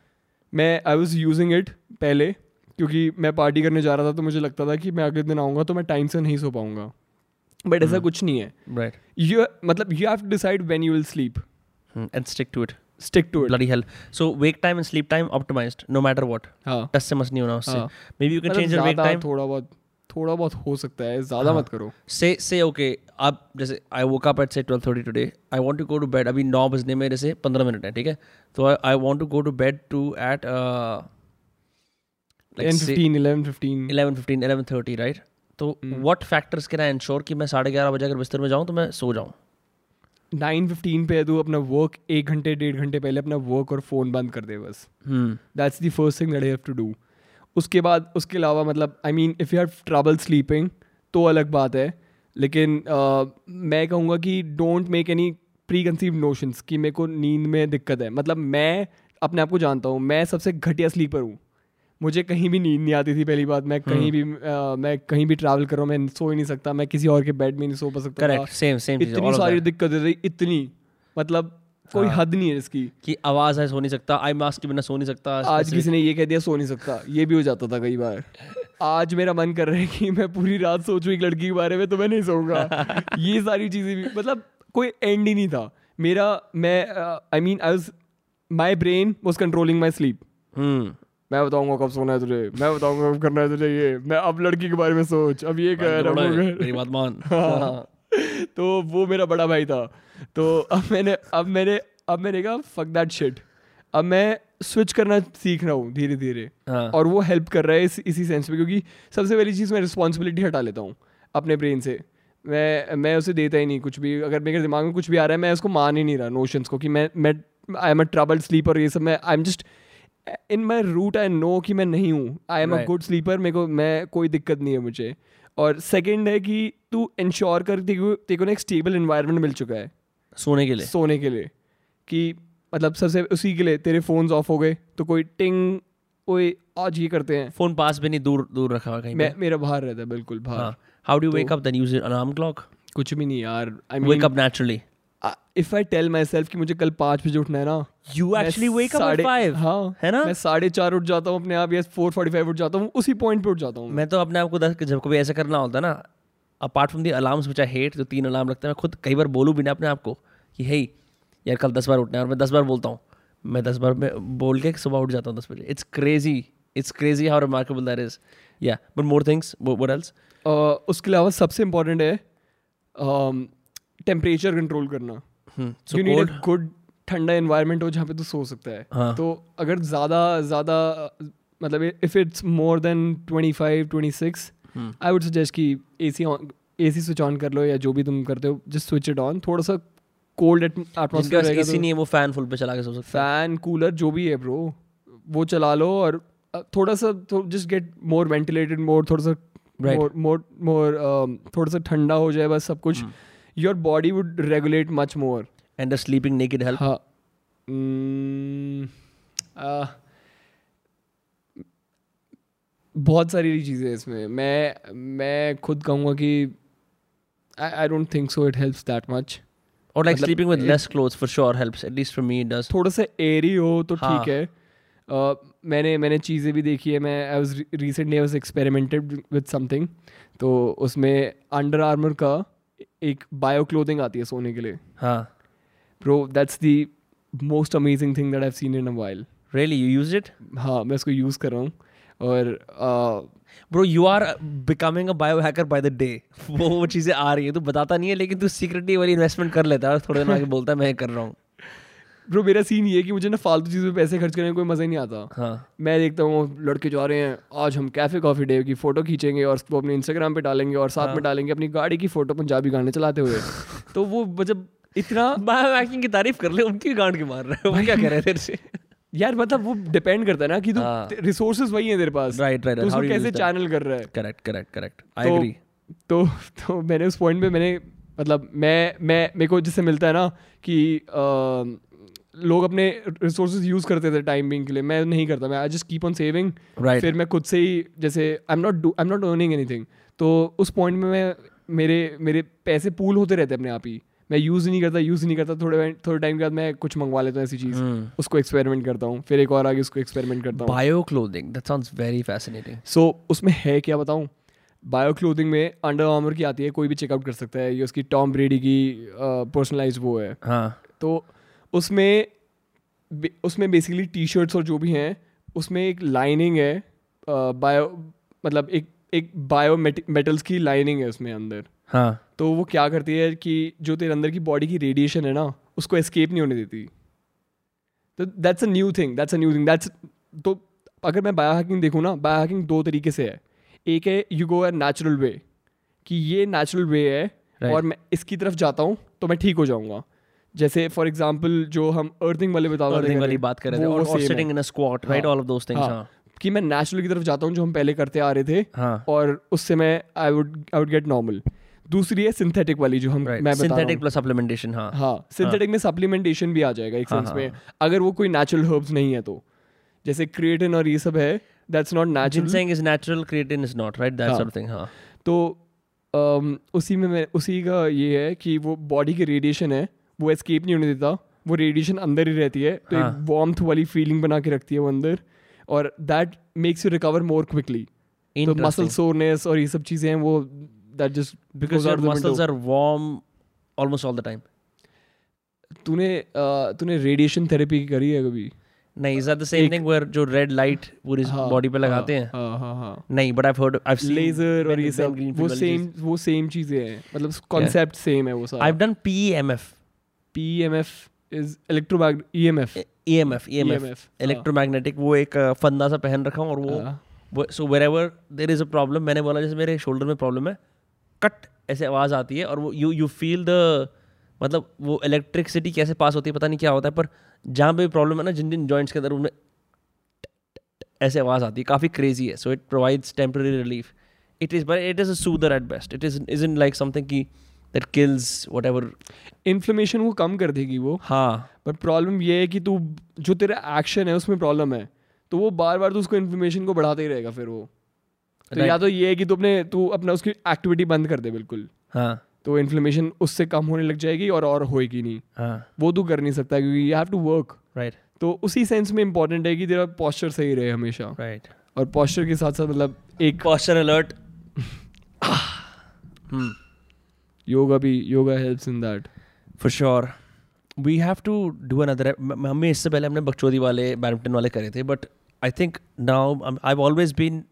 मैं आई वॉज़ यूजिंग इट पहले क्योंकि मैं पार्टी करने जा रहा था तो मुझे लगता था कि मैं अगले दिन आऊँगा तो मैं टाइम से नहीं सो पाऊँगा। बट ऐसा कुछ नहीं है। राइट यू मतलब you have to decide when you will sleep and stick to it stick to it bloody hell. So wake time and sleep time optimized no matter what. हाँ। टस से मस नहीं होना उससे। maybe you can मतलब change your wake time थोड़ा बहुत। थोड़ा बहुत हो सकता है ज़्यादा हाँ। मत करो। say say okay आप जैसे I woke up at say 12:30 today. I want to go to bed अभी नौ बजने में जैसे पंद्रह मिनट है ठीक है? तो I, I want to go to bed to at like 10 say 15 11 15 11 15 11 30 right? तो what factors can I ensure कि मैं साढ़े ग्यारह बजे अगर बिस्तर में जाऊँ तो मैं सो जाऊँ? नाइन फिफ्टीन पे तू अपना वर्क एक घंटे डेढ़ घंटे पहले अपना वर्क और फ़ोन बंद कर दे बस। That's the first thing that I have to do उसके बाद उसके अलावा मतलब I mean if you have trouble sleeping तो अलग बात है। लेकिन uh, मैं कहूँगा कि don't make any preconceive notions कि मेरे को नींद में दिक्कत है। मतलब मैं अपने आप को जानता हूँ मैं सबसे घटिया स्लीपर हूँ। मुझे कहीं भी नींद नहीं आती थी पहली बात मैं कहीं भी uh, मैं कहीं भी ट्रैवल कर रहा हूँ मैं सो ही नहीं सकता मैं किसी और के बेड में नहीं सो पा सकता। करेक्ट सेम सेम इतनी सारी. दिक्कतें थी इतनी। मतलब कोई हाँ। हद नहीं है इसकी। कि आवाज़ है सो नहीं सकता। आई मास्क के बिना सो नहीं सकता आज किसी ने ये कह दिया सो नहीं सकता। ये भी हो जाता था कई बार। आज मेरा मन कर रहा है कि मैं पूरी रात सोचूं एक लड़की के बारे में तो मैं नहीं सोऊँगा। ये सारी चीज़ें भी मतलब कोई एंड ही नहीं था। मेरा मैं I mean I was my brain was controlling my sleep मैं बताऊँगा कब सोना है तुझे मैं बताऊँगा कब करना है तुझे ये। मैं अब लड़की के बारे में सोच अब ये कह रहा हाँ। तो वो मेरा बड़ा भाई था। तो अब मैंने अब मैंने अब मैंने कहा फक दैट शिट अब मैं स्विच करना सीख रहा हूँ धीरे धीरे हाँ। और वो हेल्प कर रहा है इस, इसी सेंस में क्योंकि सबसे पहली चीज़ मैं रिस्पॉन्सिबिलिटी हटा लेता हूँ अपने ब्रेन से। मैं मैं उसे देता ही नहीं कुछ भी। अगर मेरे दिमाग में कुछ भी आ रहा है मैं उसको मान ही नहीं रहा नोशंस को कि मैं मैं I am a trouble sleeper ये सब मैं I am just in my root I know कि मैं नहीं हूँ। I am a good sleeper मेरे को मैं कोई दिक्कत नहीं है मुझे। और सेकेंड है कि तू इंश्योर कर तेरे को ना एक स्टेबल इन्वायरमेंट मिल चुका है। सोने के लिए। सोने के लिए। कि मतलब सबसे उसी के लिए तेरे फोन्स ऑफ़ हो गए तो कोई टिंग कोई आज ये करते हैं। फ़ोन पास भी नहीं दूर दूर रखा हुआ कहीं मैं मेरा बाहर रहता है बिल्कुल बाहर। How do wake up then use alarm clock कुछ भी नहीं यार। I wake up naturally if I tell myself कि मुझे कल पाँच बजे उठना है ना you actually wake up at 5 हाँ है ना? मैं साढ़े चार उठ जाता हूँ अपने आप या फोर फोर्टी फाइव उठ जाता हूँ उसी पॉइंट पे उठ जाता हूँ मैं। तो अपने आप को दस जब कभी ऐसा करना होता है ना apart from the alarms which I hate जो तीन अलार्म लगते हैं मैं खुद कई बार बोलूँ भी ना अपने आप को कि हे यार कल दस बार उठना है और मैं दस बार बोलता हूँ। मैं दस बार में बोल के सुबह उठ जाता हूँ दस बजे। It's crazy it's crazy how remarkable that is yeah but more things what else उसके अलावा सबसे इम्पोर्टेंट है टेम्परेचर कंट्रोल करना। यू नीड अ गुड ठंडा एनवायरनमेंट हो जहाँ पे तू सो सकता है। हाँ। तो अगर ज़्यादा ज़्यादा मतलब if it's more than twenty five twenty six. I would suggest कि A C A C switch on कर लो या जो भी तुम करते हो जस्ट स्विच इट ऑन थोड़ा सा कोल्ड एटमोसफियर रहेगा एसी तो नहीं है वो फ़ैन फुल पे चला के सो सकता फ़ैन कूलर जो भी है ब्रो वो चला लो और थोड़ा सा just get more ventilated more थोड़ा सा मोर मोर मोर थोड़ा सा ठंडा हो जाए बस सब कुछ। Hmm. Your body would regulate much more and the sleeping naked help हाँ Mm, uh, बहुत सारी चीज़ें इसमें। मैं मैं खुद कहूँगा कि I don't think so it helps that much और like sleeping with less clothes for sure helps at least for me does थोड़ा सा एरी हो तो हाँ। ठीक है। Uh, मैंने मैंने चीज़ें भी देखी है। मैं I was recently I was experimented with something तो उसमें अंडर आर्मर का एक बायो क्लोथिंग आती है सोने के लिए। हाँ। Bro that's the most amazing thing that I seen in a while really you use it हाँ मैं उसको यूज़ कर रहा हूँ। और bro you are becoming a biohacker by the day वो वो चीज़ें आ रही है तू बताता नहीं है लेकिन तू सीक्रेटली वाली इन्वेस्टमेंट कर लेता है और थोड़े दिन आगे बोलता है मैं कर रहा हूँ. ब्रो मेरा सीन ये है कि मुझे ना फालतू चीज़ों पे पैसे खर्च करने में कोई मज़ा ही नहीं आता। हाँ। मैं देखता हूँ लड़के जा रहे हैं आज हम कैफ़े कॉफ़ी डे की फ़ोटो खींचेंगे और उसको अपने इंस्टाग्राम पे डालेंगे और साथ हाँ। में डालेंगे अपनी गाड़ी की फ़ोटो पंजाबी गाने चलाते हुए। तो वो मतलब इतना बायो की तारीफ़ कर ले उनकी गांड के मार रहे हो क्या कह रहे थे तेरे से? यार मतलब वो डिपेंड करता है ना कि तू हाँ। रिसोर्सेज वही है तेरे पास। राइट राइट उसको कैसे चैनल कर रहा है? Correct correct correct I agree तो तो मैंने उस पॉइंट पे मैंने मतलब मैं मैं मेरे को जिससे मिलता है ना कि लोग अपने रिसोर्सेज यूज़ करते थे टाइम बिंग के लिए। मैं नहीं करता मैं I just keep on saving फिर मैं खुद से ही जैसे I am not I am not earning anything तो उस पॉइंट में मैं मेरे मेरे पैसे पूल होते रहते अपने आप ही। मैं यूज़ नहीं करता यूज़ नहीं करता। थोड़े थोड़े टाइम के बाद मैं कुछ मंगवा लेता हूँ ऐसी चीज़। Hmm. उसको एक्सपेरिमेंट करता हूँ। फिर एक और आगे उसको एक्सपेरिमेंट करता हूँ। Bio clothing that sounds very fascinating so उसमें है क्या बताऊँ? बायो क्लोथिंग में अंडर आर्मर की आती है कोई भी चेकआउट कर सकता है। ये उसकी टॉम ब्रेडी की पर्सनलाइज uh, वो है। हाँ। तो उसमें उसमें बेसिकली टी शर्ट्स और जो भी हैं उसमें एक लाइनिंग है बायो मतलब एक एक बायो मेटल्स की लाइनिंग है उसमें अंदर। हाँ। तो वो क्या करती है कि जो तेरे अंदर की बॉडी की रेडिएशन है ना उसको एस्केप नहीं होने देती। तो that's a new thing that's a new thing that's तो अगर मैं बायो हैकिंग देखूँ ना बायो हैकिंग दो तरीके से है। एक है you go a natural way कि ये नेचुरल वे है Right. और मैं इसकी तरफ़ जाता हूँ तो मैं ठीक हो जाऊँगा। जैसे फॉर एग्ज़ाम्पल जो हम अर्थिंग वाले बता अर्थिंग वाली बात कर रहे थे और sitting in a squat right हाँ, ऑल ऑफ़ दोस थिंग्स हाँ। हाँ। कि मैं नेचुरल की तरफ़ जाता हूँ जो हम पहले करते आ रहे थे हाँ। और उससे मैं I would I would get normal दूसरी है सिंथेटिक वाली जो हम राइट मैं सिंथेटिक प्लस सप्लीमेंटेशन हाँ। हाँ। सिंथेटिक हाँ. में सप्लीमेंटेशन भी आ जाएगा एक हाँ, सेंस हाँ, में। अगर वो कोई नेचुरल हर्ब्स नहीं है तो। जैसे क्रिएटिन और ये सब है that's not natural is natural creatine is not right that. Sort हाँ। तो अम, उसी में मैं उसी का ये है कि वो बॉडी की रेडिएशन है वो एस्केप नहीं होने देता। वो रेडिएशन अंदर ही रहती है तो हाँ। एक वार्मथ वाली फीलिंग बना के रखती है वो अंदर और that makes you recover more quickly तो मसल सोरनेस और ये सब चीज़ें हैं वो that just because muscles are warm almost all the time तूने तूने रेडिएशन थेरेपी करी है कभी? नहीं is the same thing where जो रेड लाइट पूरी हाँ, बॉडी पे लगाते हैं? हाँ हाँ हाँ। नहीं but I heard I seen laser और ये सब वो सेम वो सेम चीज़ें हैं। मतलब कॉन्सेप्ट सेम है वो I have done PMF PMF is electromag EMF EMF EMF EMF, electromagnetic वो एक फंदा सा पहन रखा हूँ और। वो so wherever there is a problem मैंने बोला जैसे मेरे शोल्डर में प्रॉब्लम है कट ऐसे आवाज़ आती है और वो यू यू फील द मतलब वो इलेक्ट्रिसिटी कैसे पास होती है पता नहीं क्या होता है पर जहाँ पे प्रॉब्लम है ना जिन जिन जॉइंट्स के अंदर उनमें ऐसे आवाज़ आती है काफ़ी क्रेजी है so it provides temporary relief it is but it is a soother at best it is is in like something की that kills whatever inflammation वो कम कर देगी वो। हाँ। बट प्रॉब्लम ये है कि तू जो तेरा एक्शन है उसमें प्रॉब्लम है। तो वो बार बार तो उसको इन्फ्लेमेशन को बढ़ाते ही रहेगा फिर वो। तो Right. या तो ये है कि तू अपने तू अपना उसकी एक्टिविटी बंद कर दे बिल्कुल। हाँ। तो इन्फ्लेमेशन उससे कम होने लग जाएगी और और होएगी नहीं। हाँ। वो तू कर नहीं सकता क्योंकि you have to work right तो उसी सेंस में इंपॉर्टेंट है कि तेरा पॉस्चर सही रहे हमेशा। Right right. और पॉस्चर के साथ साथ मतलब एक posture alert. योगा भी yoga helps in that for sure. We have to do another म- हमने इससे पहले हमने बकचोदी वाले बैडमिंटन वाले करे थे but I think now I always been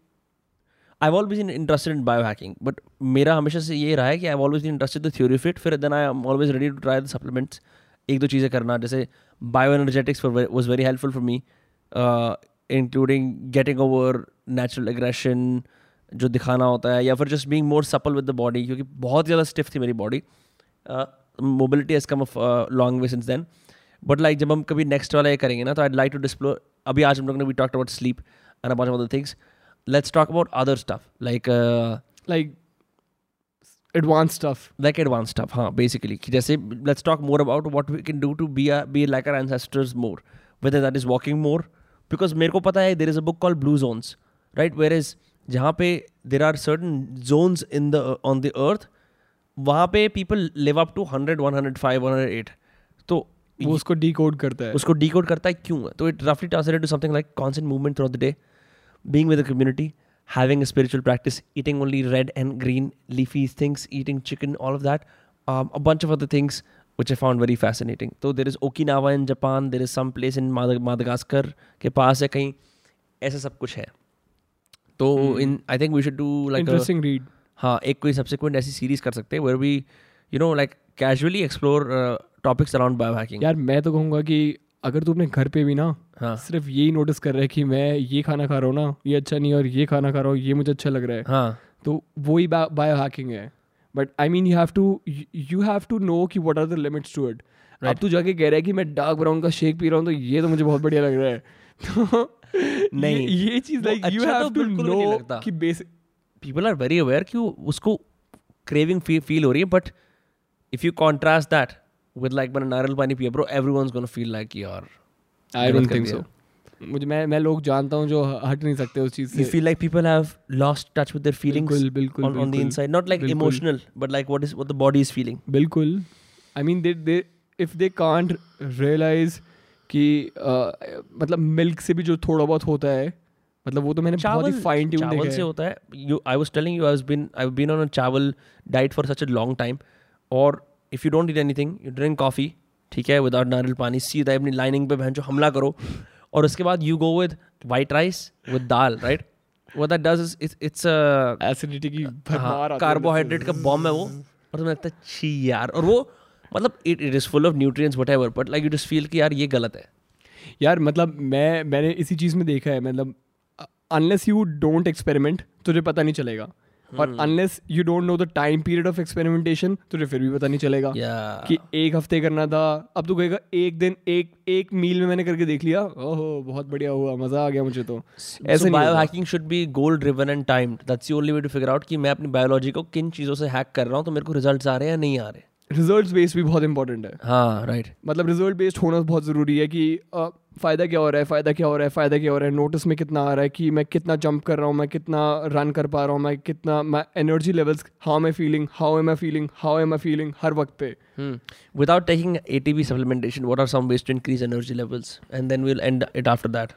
I always been interested in biohacking but मेरा हमेशा से ये रहा है कि I always been interested the theory fit फिर then I am always ready to try the supplements एक दो चीज़ें करना, जैसे bioenergetics was very helpful for me including getting over natural aggression जो दिखाना होता है या फिर just being more supple with the body क्योंकि बहुत ज़्यादा स्टिफ थी मेरी body mobility has come long way since then but like जब हम कभी नेक्स्ट वाला ये करेंगे ना तो आई लाइक टू डिस्प्लोर अभी आज हम लोग ने we talk about sleep and about other things let's talk about other stuff like like advance stuff like advance stuff हाँ बेसिकली जैसे let's talk more about what we can do to be a, be like our ancestors more whether that is walking more because मेरे को पता है there is a book call blue zones right where whereas जहाँ पे there are certain zones in the on the earth वहाँ पे people live up to hundred one hundred five one hundred eight तो वो उसको डी कोड करता है। उसको डी कोड करता है क्यों? तो इट रफली translate to something like constant movement through the day being with community having spiritual practice eating only red and green leafy things eating chicken all of that a bunch of other things which I found very fascinating तो there is Okinawa in Japan there is some place in Madagascar के पास है कहीं ऐसा सब कुछ है। तो in I think we should do like interesting read हाँ एक कोई सब्सिक्वेंट ऐसी सीरीज़ कर सकते हैं where we you know like casually explore topics around biohacking यार मैं तो कहूँगा कि अगर तू अपने घर पे भी ना हाँ। सिर्फ़ यही नोटिस कर रहा है कि मैं ये खाना खा रहा हूँ ना ये अच्छा नहीं है और ये खाना खा रहा हूँ ये मुझे अच्छा लग रहा है हाँ। तो वही बायो हैकिंग है। But I mean you have to you have to know कि what are the limits to it अब तू जाके कह रहा है कि मैं डार्क ब्राउन का शेक पी रहा हूँ तो ये तो मुझे बहुत बढ़िया लग रहा है। तो नहीं, ये, ये चीज़ लाइक यू अच्छा हैव तो टू बिल्कुल भी नहीं नो कि basic people are very aware कि उसको क्रेविंग फील हो रही है but if you contrast that with like मैंने नारियल पानी पिया bro everyone's gonna feel like यार आई डोंट थिंक सो मुझे मैं मैं लोग जानता हूँ जो हट नहीं सकते उस चीज़ you से। feel like people have lost touch with their feelings बिल्कुल बिल्कुल on, on the बिल्कुल, inside. Not like बिल्कुल। emotional but like what is what the body is feeling. बिल्कुल। I mean they they if they can't realize कि uh, मतलब milk से भी जो थोड़ा बहुत होता है मतलब वो तो मैंने बहुत ही फाइन ट्यून चावल देखा से होता है। I was telling you I was been I've been on a चावल diet for such a long time और if you don't eat anything you drink coffee ठीक है विदाउट नारियल पानी सीधा अपनी लाइनिंग पे बहन जो हमला करो और उसके बाद you go with white rice with dal right that does is it's it's acidity की भरमार हाँ, कार्बोहाइड्रेट का बॉम्ब है वो। और तुम्हें लगता है छी यार। और वो मतलब it it is full of nutrients ever but like you just feel कि यार ये गलत है। यार मतलब मैं मैंने इसी चीज़ में देखा है मतलब अनलेस यू डोंट एक्सपेरिमेंट तुझे पता नहीं चलेगा। और। Unless you don't know the time period of experimentation तुझे फिर भी पता नहीं चलेगा या कि एक हफ़्ते करना था अब तू कहेगा एक दिन एक एक मील में मैंने करके देख लिया ओहो बहुत बढ़िया हुआ मज़ा आ गया मुझे तो। ऐसे biohacking should be goal driven and timed that's only way to figure out कि मैं अपनी बायोलॉजी को किन चीज़ों से हैक कर रहा हूँ तो मेरे को रिजल्ट्स आ रहे हैं या नहीं आ रहे रिजल्ट्स बेस्ड भी बहुत इंपॉर्टेंट है हाँ राइट right. मतलब रिज़ल्ट बेस्ड होना बहुत ज़रूरी है कि अ, फ़ायदा क्या हो रहा है फ़ायदा क्या हो रहा है फ़ायदा क्या हो रहा है नोटिस में कितना आ रहा है कि मैं कितना जंप कर रहा हूँ मैं कितना रन कर पा रहा हूँ मैं कितना मैं energy levels how am I feeling how am I feeling how am I feeling हर वक्त पे Hmm. Without taking ATP supplementation, what are some ways to increase energy levels? And then we'll end it after that.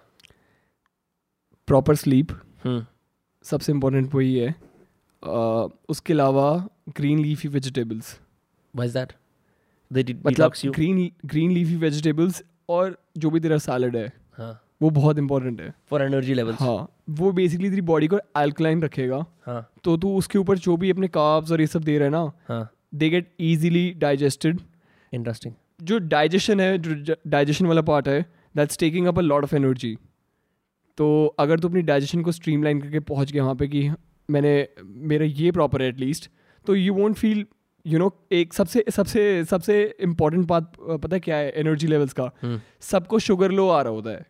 Proper sleep. सबसे important वही है अ, उसके अलावा green leafy vegetables Is that? They de- मतलब green green leafy vegetables और जो भी तेरा सैलड है हाँ. वो बहुत इंपॉर्टेंट है For energy levels. हाँ वो बेसिकली तेरी बॉडी को अल्कलाइन रखेगा हाँ. तो तू उसके ऊपर जो भी अपने कार्ब्स और ये सब दे रहा है ना हाँ. They get easily digested interesting जो डाइजेशन है जो डाइजेशन वाला पार्ट है that's taking up a lot of energy तो अगर तू अपनी डाइजेशन को स्ट्रीमलाइन करके पहुँच गया वहाँ पे कि मैंने मेरा ये प्रॉपर है एटलीस्ट तो you won't feel you know एक सबसे सबसे सबसे इंपॉर्टेंट बात पता है क्या है एनर्जी लेवल्स का Hmm. सबको शुगर लो आ रहा होता है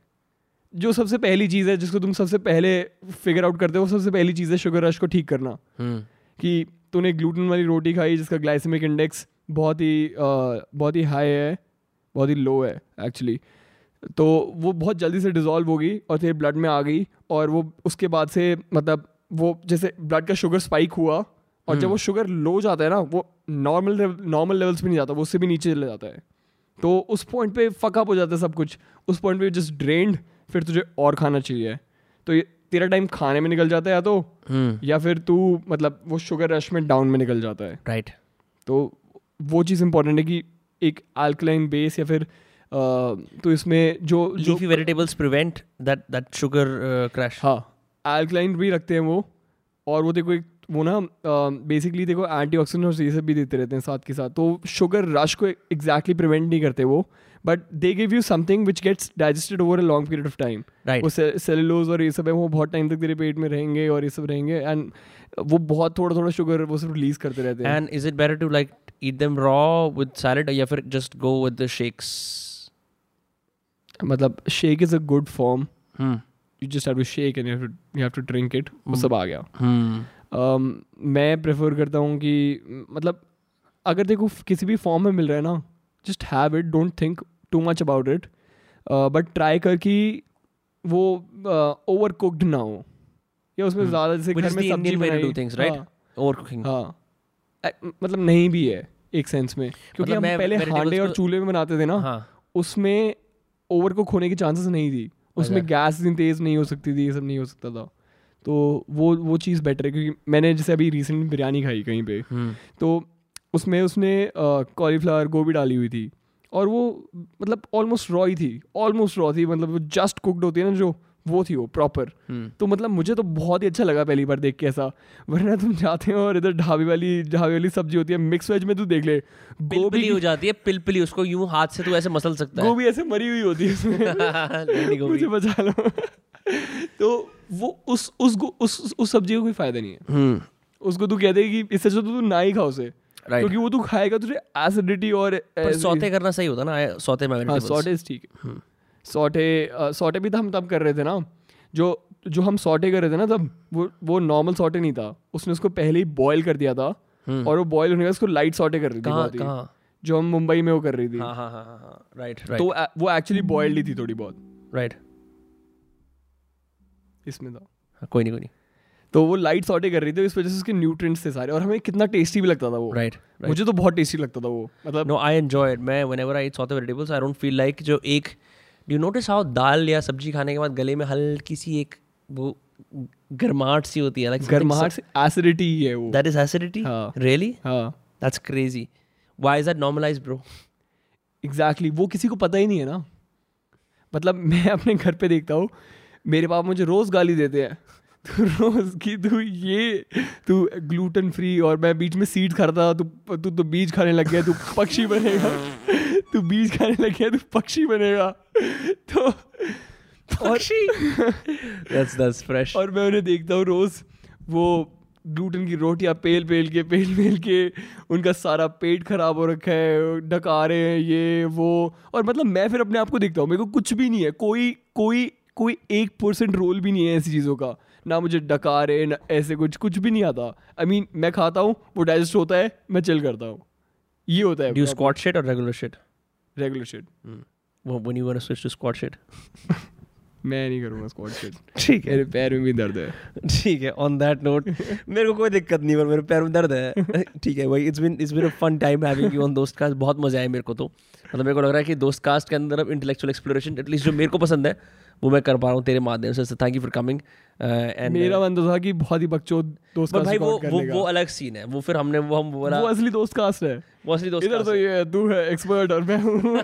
जो सबसे पहली चीज़ है जिसको तुम सबसे पहले फिगर आउट करते हो वो सबसे पहली चीज़ है शुगर रश को ठीक करना Hmm. कि तूने ग्लूटेन वाली रोटी खाई जिसका ग्लाइसेमिक इंडेक्स बहुत ही बहुत ही हाई है बहुत ही लो है एक्चुअली तो वो बहुत जल्दी से डिज़ोल्व होगी और तेरे ब्लड में आ गई और वो उसके बाद से मतलब वो जैसे ब्लड का शुगर स्पाइक हुआ और जब वो शुगर लो जाता है ना वो नॉर्मल नॉर्मल लेवल्स पे नहीं जाता वो उससे भी नीचे चले जाता है। तो उस पॉइंट पे फकअप हो जाता है सब कुछ। उस पॉइंट पे जस्ट ड्रेन्ड फिर तुझे और खाना चाहिए। तो ये तेरा टाइम खाने में निकल जाता है या तो Hmm. या फिर तू मतलब वो शुगर रश में डाउन में निकल जाता है। Right. तो वो चीज़ इंपॉर्टेंट है कि एक अल्कलाइन बेस या फिर तो इसमें जो Leafy vegetables prevent that that sugar uh, हाँ अल्कलाइन भी रखते हैं वो और वो देखो एक वो ना बेसिकली देखो एंटी और ये सब भी देते रहते हैं साथ के साथ। तो शुगर रश को एग्जैक्टली प्रिवेंट नहीं करते वो but they give you something which gets digested over a long period of time वो सेलुलोज और ये सब है वो बहुत टाइम तक तेरे पेट में रहेंगे और ये सब रहेंगे एंड वो बहुत थोड़ा थोड़ा शुगर वो सब रिलीज़ करते रहते हैं। Is it better to like eat them raw with salad or या फिर just go with the shakes? मतलब shake is a good form Hmm. You just have to shake and you have to drink it वो सब आ गया। Hmm. मैं prefer करता हूँ कि मतलब अगर देखो किसी भी फॉर्म में मिल रहा है ना just have it don't think too much about it but try कर कि वो ओवर कुकड ना हो या उसमें Hmm. ज़्यादा जैसे घर में सब्ज़ी बनाई do things, right? हाँ, Overcooking. हाँ मतलब नहीं भी है एक सेंस में क्योंकि मतलब हम पहले हांडे और चूल्हे में बनाते थे ना हाँ. उसमें ओवर कुक होने की चांसेस नहीं थी उसमें अच्छा। गैस इतनी तेज़ नहीं हो सकती थी ये सब नहीं हो सकता था तो वो वो चीज़ बेटर है क्योंकि मैंने जैसे अभी रिसेंटली बिरयानी खाई कहीं पे। Hmm. तो उसमें उसने कॉलीफ्लावर गोभी डाली हुई थी और वो मतलब ऑलमोस्ट रॉ ही थी ऑलमोस्ट रॉ थी मतलब वो जस्ट कुकड होती है ना जो वो थी वो प्रॉपर Hmm. तो मतलब मुझे तो बहुत ही अच्छा लगा पहली बार देख के ऐसा वरना तुम जाते हो और इधर ढाबे वाली ढाबे वाली सब्ज़ी होती है मिक्स वेज में तू देख ले गोभी हो जाती है पिलपिली उसको यूँ हाथ से तू ऐसे मसल सकता है। गोभी ऐसे मरी हुई होती है उसमें। मुझे बचा लो तो वो उस उस उस उस सब्ज़ी का कोई फ़ायदा नहीं है। हम्म। उसको तू कहते कि इससे जो तू ना ही खा उसे। Right. क्योंकि वो तू खाएगा तुझे एसिडिटी और पर सौते करना सही होता ना सौते में हाँ. सॉटे ठीक है। हम्म। सॉटे सॉटे भी तो हम तब कर रहे थे ना जो जो हम सॉटे कर रहे थे ना तब वो वो नॉर्मल सॉटे नहीं था। उसने उसको पहले ही बॉयल कर दिया था हम्म। और वो बॉयल होने के बाद उसको लाइट सॉटे कर रही थी कहाँ कहाँ? जो हम मुंबई में वो कर रही थी। हाँ हाँ हाँ हाँ राइट तो राइट वो- वो एक्चुअली बॉयल्ड ही थी थोड़ी बहुत। राइट इसमें था। हाँ, कोई नहीं कोई नहीं। तो वो लाइट सॉटे कर रही थी इस वजह से उसके न्यूट्रिएंट्स थे सारे और हमें कितना टेस्टी भी लगता था वो। राइट राइट मुझे तो बहुत टेस्टी लगता था वो मतलब नो आई एंजॉय इट मैं whenever I eat saute vegetables I don't feel like जो एक you notice how दाल या सब्ज़ी खाने के बाद गले में हल्की सी एक वो गर्माहट सी होती है something गर्माहट से एसिडिटी ही है वो। Is acidity? हाँ। really? हाँ। That's crazy. Why is that normalized bro? Exactly वो किसी को पता ही नहीं है ना। मतलब मैं अपने घर पे देखता हूँ मेरे पापा मुझे रोज गाली देते हैं। तू रोज की तू ये तू ग्लूटन फ्री और मैं बीच में सीड्स खाता था तू तू तो बीज खाने लग गया तू पक्षी बनेगा। तू बीज खाने लग गया तू पक्षी बनेगा। तो और that's that's fresh. और मैं उन्हें देखता हूँ रोज वो ग्लूटन की रोटियाँ पेल पेल के पेल पेल के उनका सारा पेट खराब हो रखा है डका रहे हैं ये वो। और मतलब मैं फिर अपने आप को देखता हूँ मेरे को कुछ भी नहीं है कोई कोई कोई एक परसेंट रोल भी नहीं है ऐसी चीज़ों का। ना मुझे डका रहे ना ऐसे कुछ कुछ भी नहीं आता। आई I मीन mean, मैं खाता हूँ वो डाइजेस्ट होता है मैं चिल करता हूँ। ये होता है squat shit or regular shit? Regular shit when you want to switch to squat मैं नहीं करूँगा स्क्वाट शिट ठीक है। मेरे पैर में भी दर्द है। ठीक है ऑन दैट नोट मेरे को कोई दिक्कत नहीं पर मेरे पैर में दर्द है। ठीक है भाई it's been it's been a fun time having you on दोस्त कास्ट बहुत मज़ा आया मेरे को तो। मतलब मेरे को लग रहा है कि दोस्त कास्ट के अंदर अब इंटेलेक्चुअल एक्सप्लोरेशन एटलीस्ट जो मेरे को पसंद है वो मैं कर पा रहा हूँ तेरे माध्यम से thank you for coming and मेरा मन तो था कि बहुत ही बकचोद दोस्त का भाई वो वो वो अलग सीन है। वो फिर हमने वो हम बोला वो असली दोस्त कास्ट है। वो असली दोस्त इधर तो ये तू है एक्सपर्ट और मैं हूँ।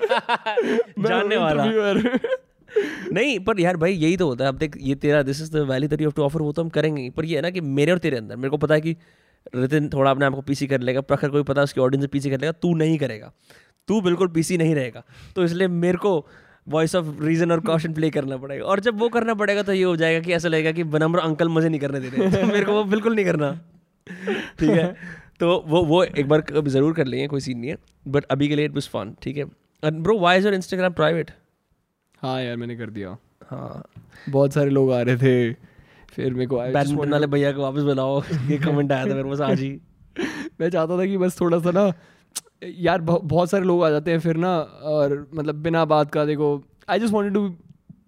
जानने वाला। नहीं पर यार भाई यही तो होता है। अब देख ये तेरा this is the value that you have to offer वो तो हम करेंगे पर ये है ना कि मेरे और तेरे अंदर मेरे को पता है कि रितिन थोड़ा अपने आप को पीसी कर लेगा प्रखर कोई पता है उसकी ऑडियंस पीसी कर लेगा तू नहीं करेगा। तू बिल्कुल पीसी नहीं रहेगा। तो इसलिए मेरे को वॉइस ऑफ़ रीजन और कॉशन प्ले करना पड़ेगा। और जब वो करना पड़ेगा तो ये हो जाएगा कि ऐसा लगेगा कि बनम्र अंकल मुझे नहीं करने दे रहे। तो मेरे को वो बिल्कुल नहीं करना। ठीक है? तो वो वो एक बार ज़रूर कर लेंगे कोई सीन नहीं है। बट अभी के लिए इट वाज फन ठीक है? Bro why is your Instagram private हाँ यार मैंने कर दिया। हाँ। बहुत सारे लोग आ रहे थे। फिर मेरे को बैडमिंटन वाले भैया को वापस बुलाओ। ये कमेंट आया था मेरे पास आज ही। मैं चाहता था कि बस थोड़ा सा ना यार बहुत सारे लोग आ जाते हैं फिर ना और मतलब बिना बात का देखो I just wanted to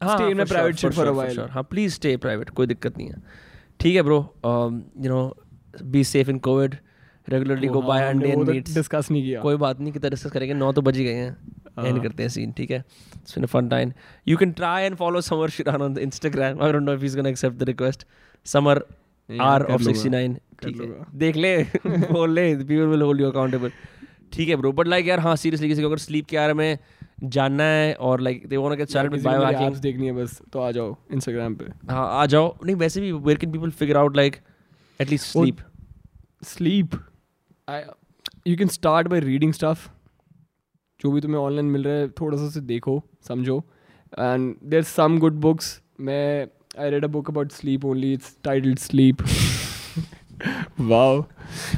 stay in private shit for a while हाँ प्लीज़ स्टे प्राइवेट कोई दिक्कत नहीं है। ठीक है bro you know be safe in Covid regularly go by meets discuss नहीं किया। कोई बात नहीं कितना डिस्कस करेंगे? नौ तो बज ही गए हैं। एंड हाँ। करते हैं सीन ठीक है? It's been a fun time you can try and follow Samar Shiran on Instagram I don't know if he is gonna accept the request Samar are of 69 ठीक है। देख ले बोल ले people will hold you accountable ठीक है bro but like यार हाँ सीरियसली किसी को अगर स्लीप के बारे में जानना है और like they want to get started with bio hacking देखनी है बस तो आ जाओ इंस्टाग्राम पे। हाँ आ जाओ। नहीं वैसे भी where can people figure out like at least sleep sleep you can start by reading stuff जो भी तुम्हें ऑनलाइन मिल रहा है थोड़ा सा उसे देखो समझो। And there some good books मैं I read a book about sleep only it's titled sleep wow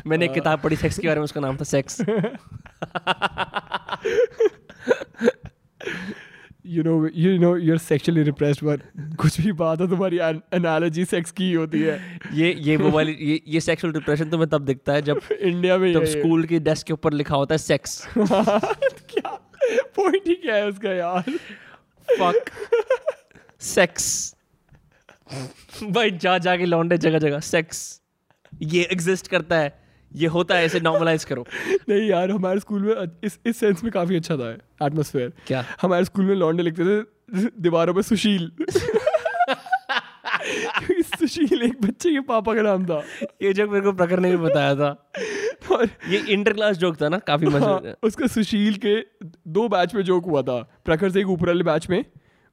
मैंने एक किताब पढ़ी सेक्स के बारे में उसका नाम था sex you know you know you're are sexually repressed but कुछ भी बात हो तुम्हारी एनालॉजी सेक्स की ही होती है। ये ये वो वाली ये ये सेक्सुअल डिप्रेशन तुम्हें तब दिखता है जब इंडिया में तब स्कूल की डेस्क के ऊपर लिखा होता है सेक्स क्या पॉइंट ही क्या है उसका यार? फक सेक्स भाई जा जाके लौंडे जगह जगह सेक्स ये एग्जिस्ट करता है। ये होता है इसे नॉर्मलाइज करो। नहीं यार हमारे स्कूल में इस इस सेंस में काफ़ी अच्छा था एटमोसफेयर क्या? हमारे स्कूल में लौंडे लिखते थे दीवारों पर सुशील। सुशील एक बच्चे के पापा का नाम था। ये जो मेरे को प्रखर ने भी बताया था। और ये इंटर क्लास जोक था ना काफ़ी मज़ा हाँ, मज़ा उसका सुशील के दो बैच में जोक हुआ था। प्रखर से एक ऊपर वाले बैच में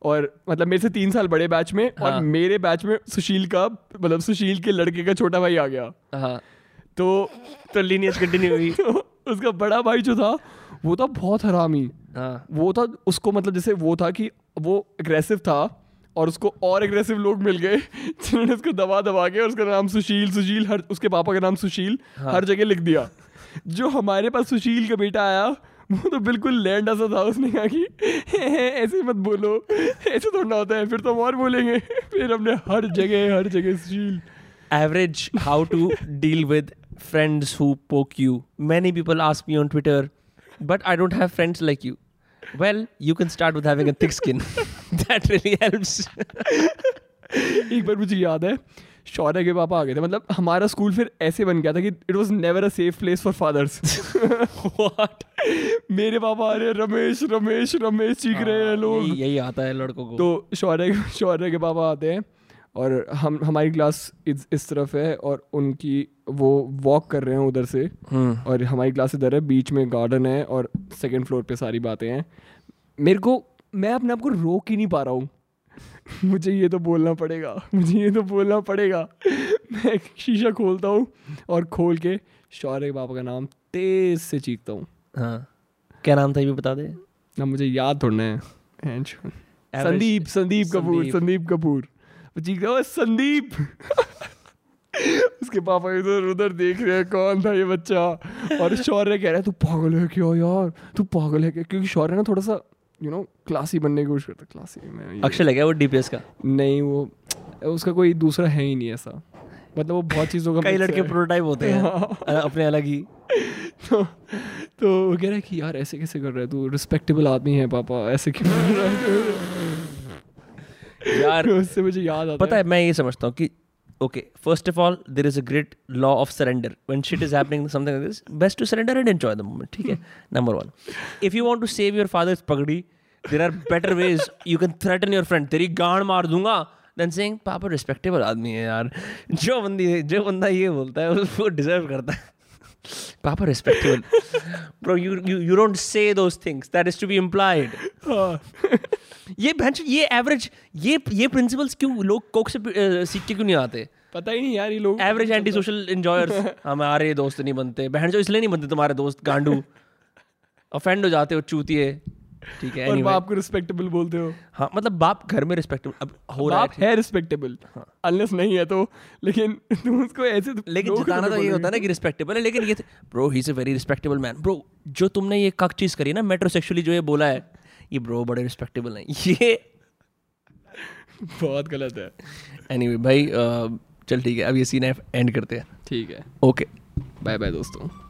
और मतलब मेरे से तीन साल बड़े बैच में हाँ। और मेरे बैच में सुशील का मतलब सुशील के लड़के का छोटा भाई आ गया। हाँ। तो तो लीनियज कंटिन्यू हुई। तो उसका बड़ा भाई जो था वो था बहुत हरामी। हाँ। वो था उसको मतलब जैसे वो था कि वो एग्रेसिव था और उसको और एग्रेसिव लोग मिल गए जिन्होंने उसको दबा दबा के और उसका नाम सुशील सुशील हर उसके पापा का नाम सुशील हाँ। हर जगह लिख दिया। जो हमारे पास सुशील का बेटा आया वो तो बिल्कुल लैंड ऐसा था उसने कहा कि ऐसे मत बोलो ऐसे थोड़ा होता है फिर तो और बोलेंगे फिर हमने हर जगह हर जगह seal. Average how to deal with friends who poke you many people ask me on Twitter but I don't have friends like you well you can start with having a thick skin that really helps एक बार मुझे याद है शौर्य के पापा आ गए थे। मतलब हमारा स्कूल फिर ऐसे बन गया था कि it was never a safe place for fathers what? मेरे पापा आ रहे रमेश रमेश रमेश चीख रहे हैं लोग। यही यही आता है लड़कों को। तो शौर्य शौर्य के पापा आते हैं और हम हमारी क्लास इस, इस तरफ़ है और उनकी वो वॉक कर रहे हैं उधर से। हम्म। और हमारी क्लास इधर है बीच में गार्डन है और सेकेंड फ्लोर पे सारी बातें हैं। मेरे को मैं अपने आप को रोक ही नहीं पा रहा हूँ। मुझे ये तो बोलना पड़ेगा। मुझे ये तो बोलना पड़ेगा। मैं शीशा खोलता हूँ और खोल के शौर्य पापा का नाम तेज से चीखता हूँ। हाँ। क्या नाम था ये भी बता दे। ना मुझे याद थोड़ना है। संदीप संदीप कपूर संदीप। कपूर। वो चीख रहा है, "ओए, संदीप! उसके पापा इधर उधर देख रहे हैं कौन था ये बच्चा? और शौर्य कह रहा है तू पागल है क्यों यार? तू पागल है क्या? क्योंकि शौर्य ना थोड़ा सा यू नो क्लासी बनने की कोशिश करता क्लासी में अक्षय लगा वो डीपीएस का? नहीं वो उसका कोई दूसरा है ही नहीं ऐसा। मतलब वो बहुत चीज़ों का कई लड़के प्रोटोटाइप होते हैं। अपने अलग ही। तो तो वो कह रहा है कि यार ऐसे कैसे कर रहा है? तू रिस्पेक्टेबल आदमी है पापा ऐसे क्यों कर रहा है? यार उससे मुझे याद आता पता है मैं ये समझता हूँ कि okay first of all there is a great law of surrender when shit is happening something like this best to surrender and enjoy the moment ठीक है number one if you want to save your father's पगड़ी there are better ways you can threaten your friend तेरी गांड मार दूंगा then saying पापा respectable आदमी है यार जो बंदी जो बंदा ये बोलता है वो डिजर्व करता है पापा respectable bro you you you don't say those things that is to be implied हाँ ये भैंस ये एवरेज ये ये प्रिंसिपल्स क्यों लोग कोक से सीख के क्यों नहीं आते? पता ही नहीं यार ये लोग। एवरेज एंटी सोशल इंजॉयर्स हमारे दोस्त नहीं बनते। बहन जो इसलिए नहीं बनते तुम्हारे दोस्त गांडू। ऑफेंड हो जाते हो चूतिए। ठीक है और anyway. बाप को रिस्पेक्टेबल बोलते हो। हाँ मतलब बाप घर में रिस्पेक्टेबल अब हो रहा है। है रिस्पेक्टेबल अनलेस नहीं है तो लेकिन तुम उसको ऐसे तो- लेकिन जिताना तो ये होता है ना कि रिस्पेक्टेबल है लेकिन ये bro he is a very respectable man bro जो तुमने ये कक चीज़ करी ना मेट्रोसेक्सुअली जो ये बोला है ये ब्रो बड़े रिस्पेक्टेबल हैं। ये बहुत गलत है। एनी anyway, भाई चल ठीक है अब ये सीन एंड करते हैं। ठीक है। ओके बाय बाय दोस्तों।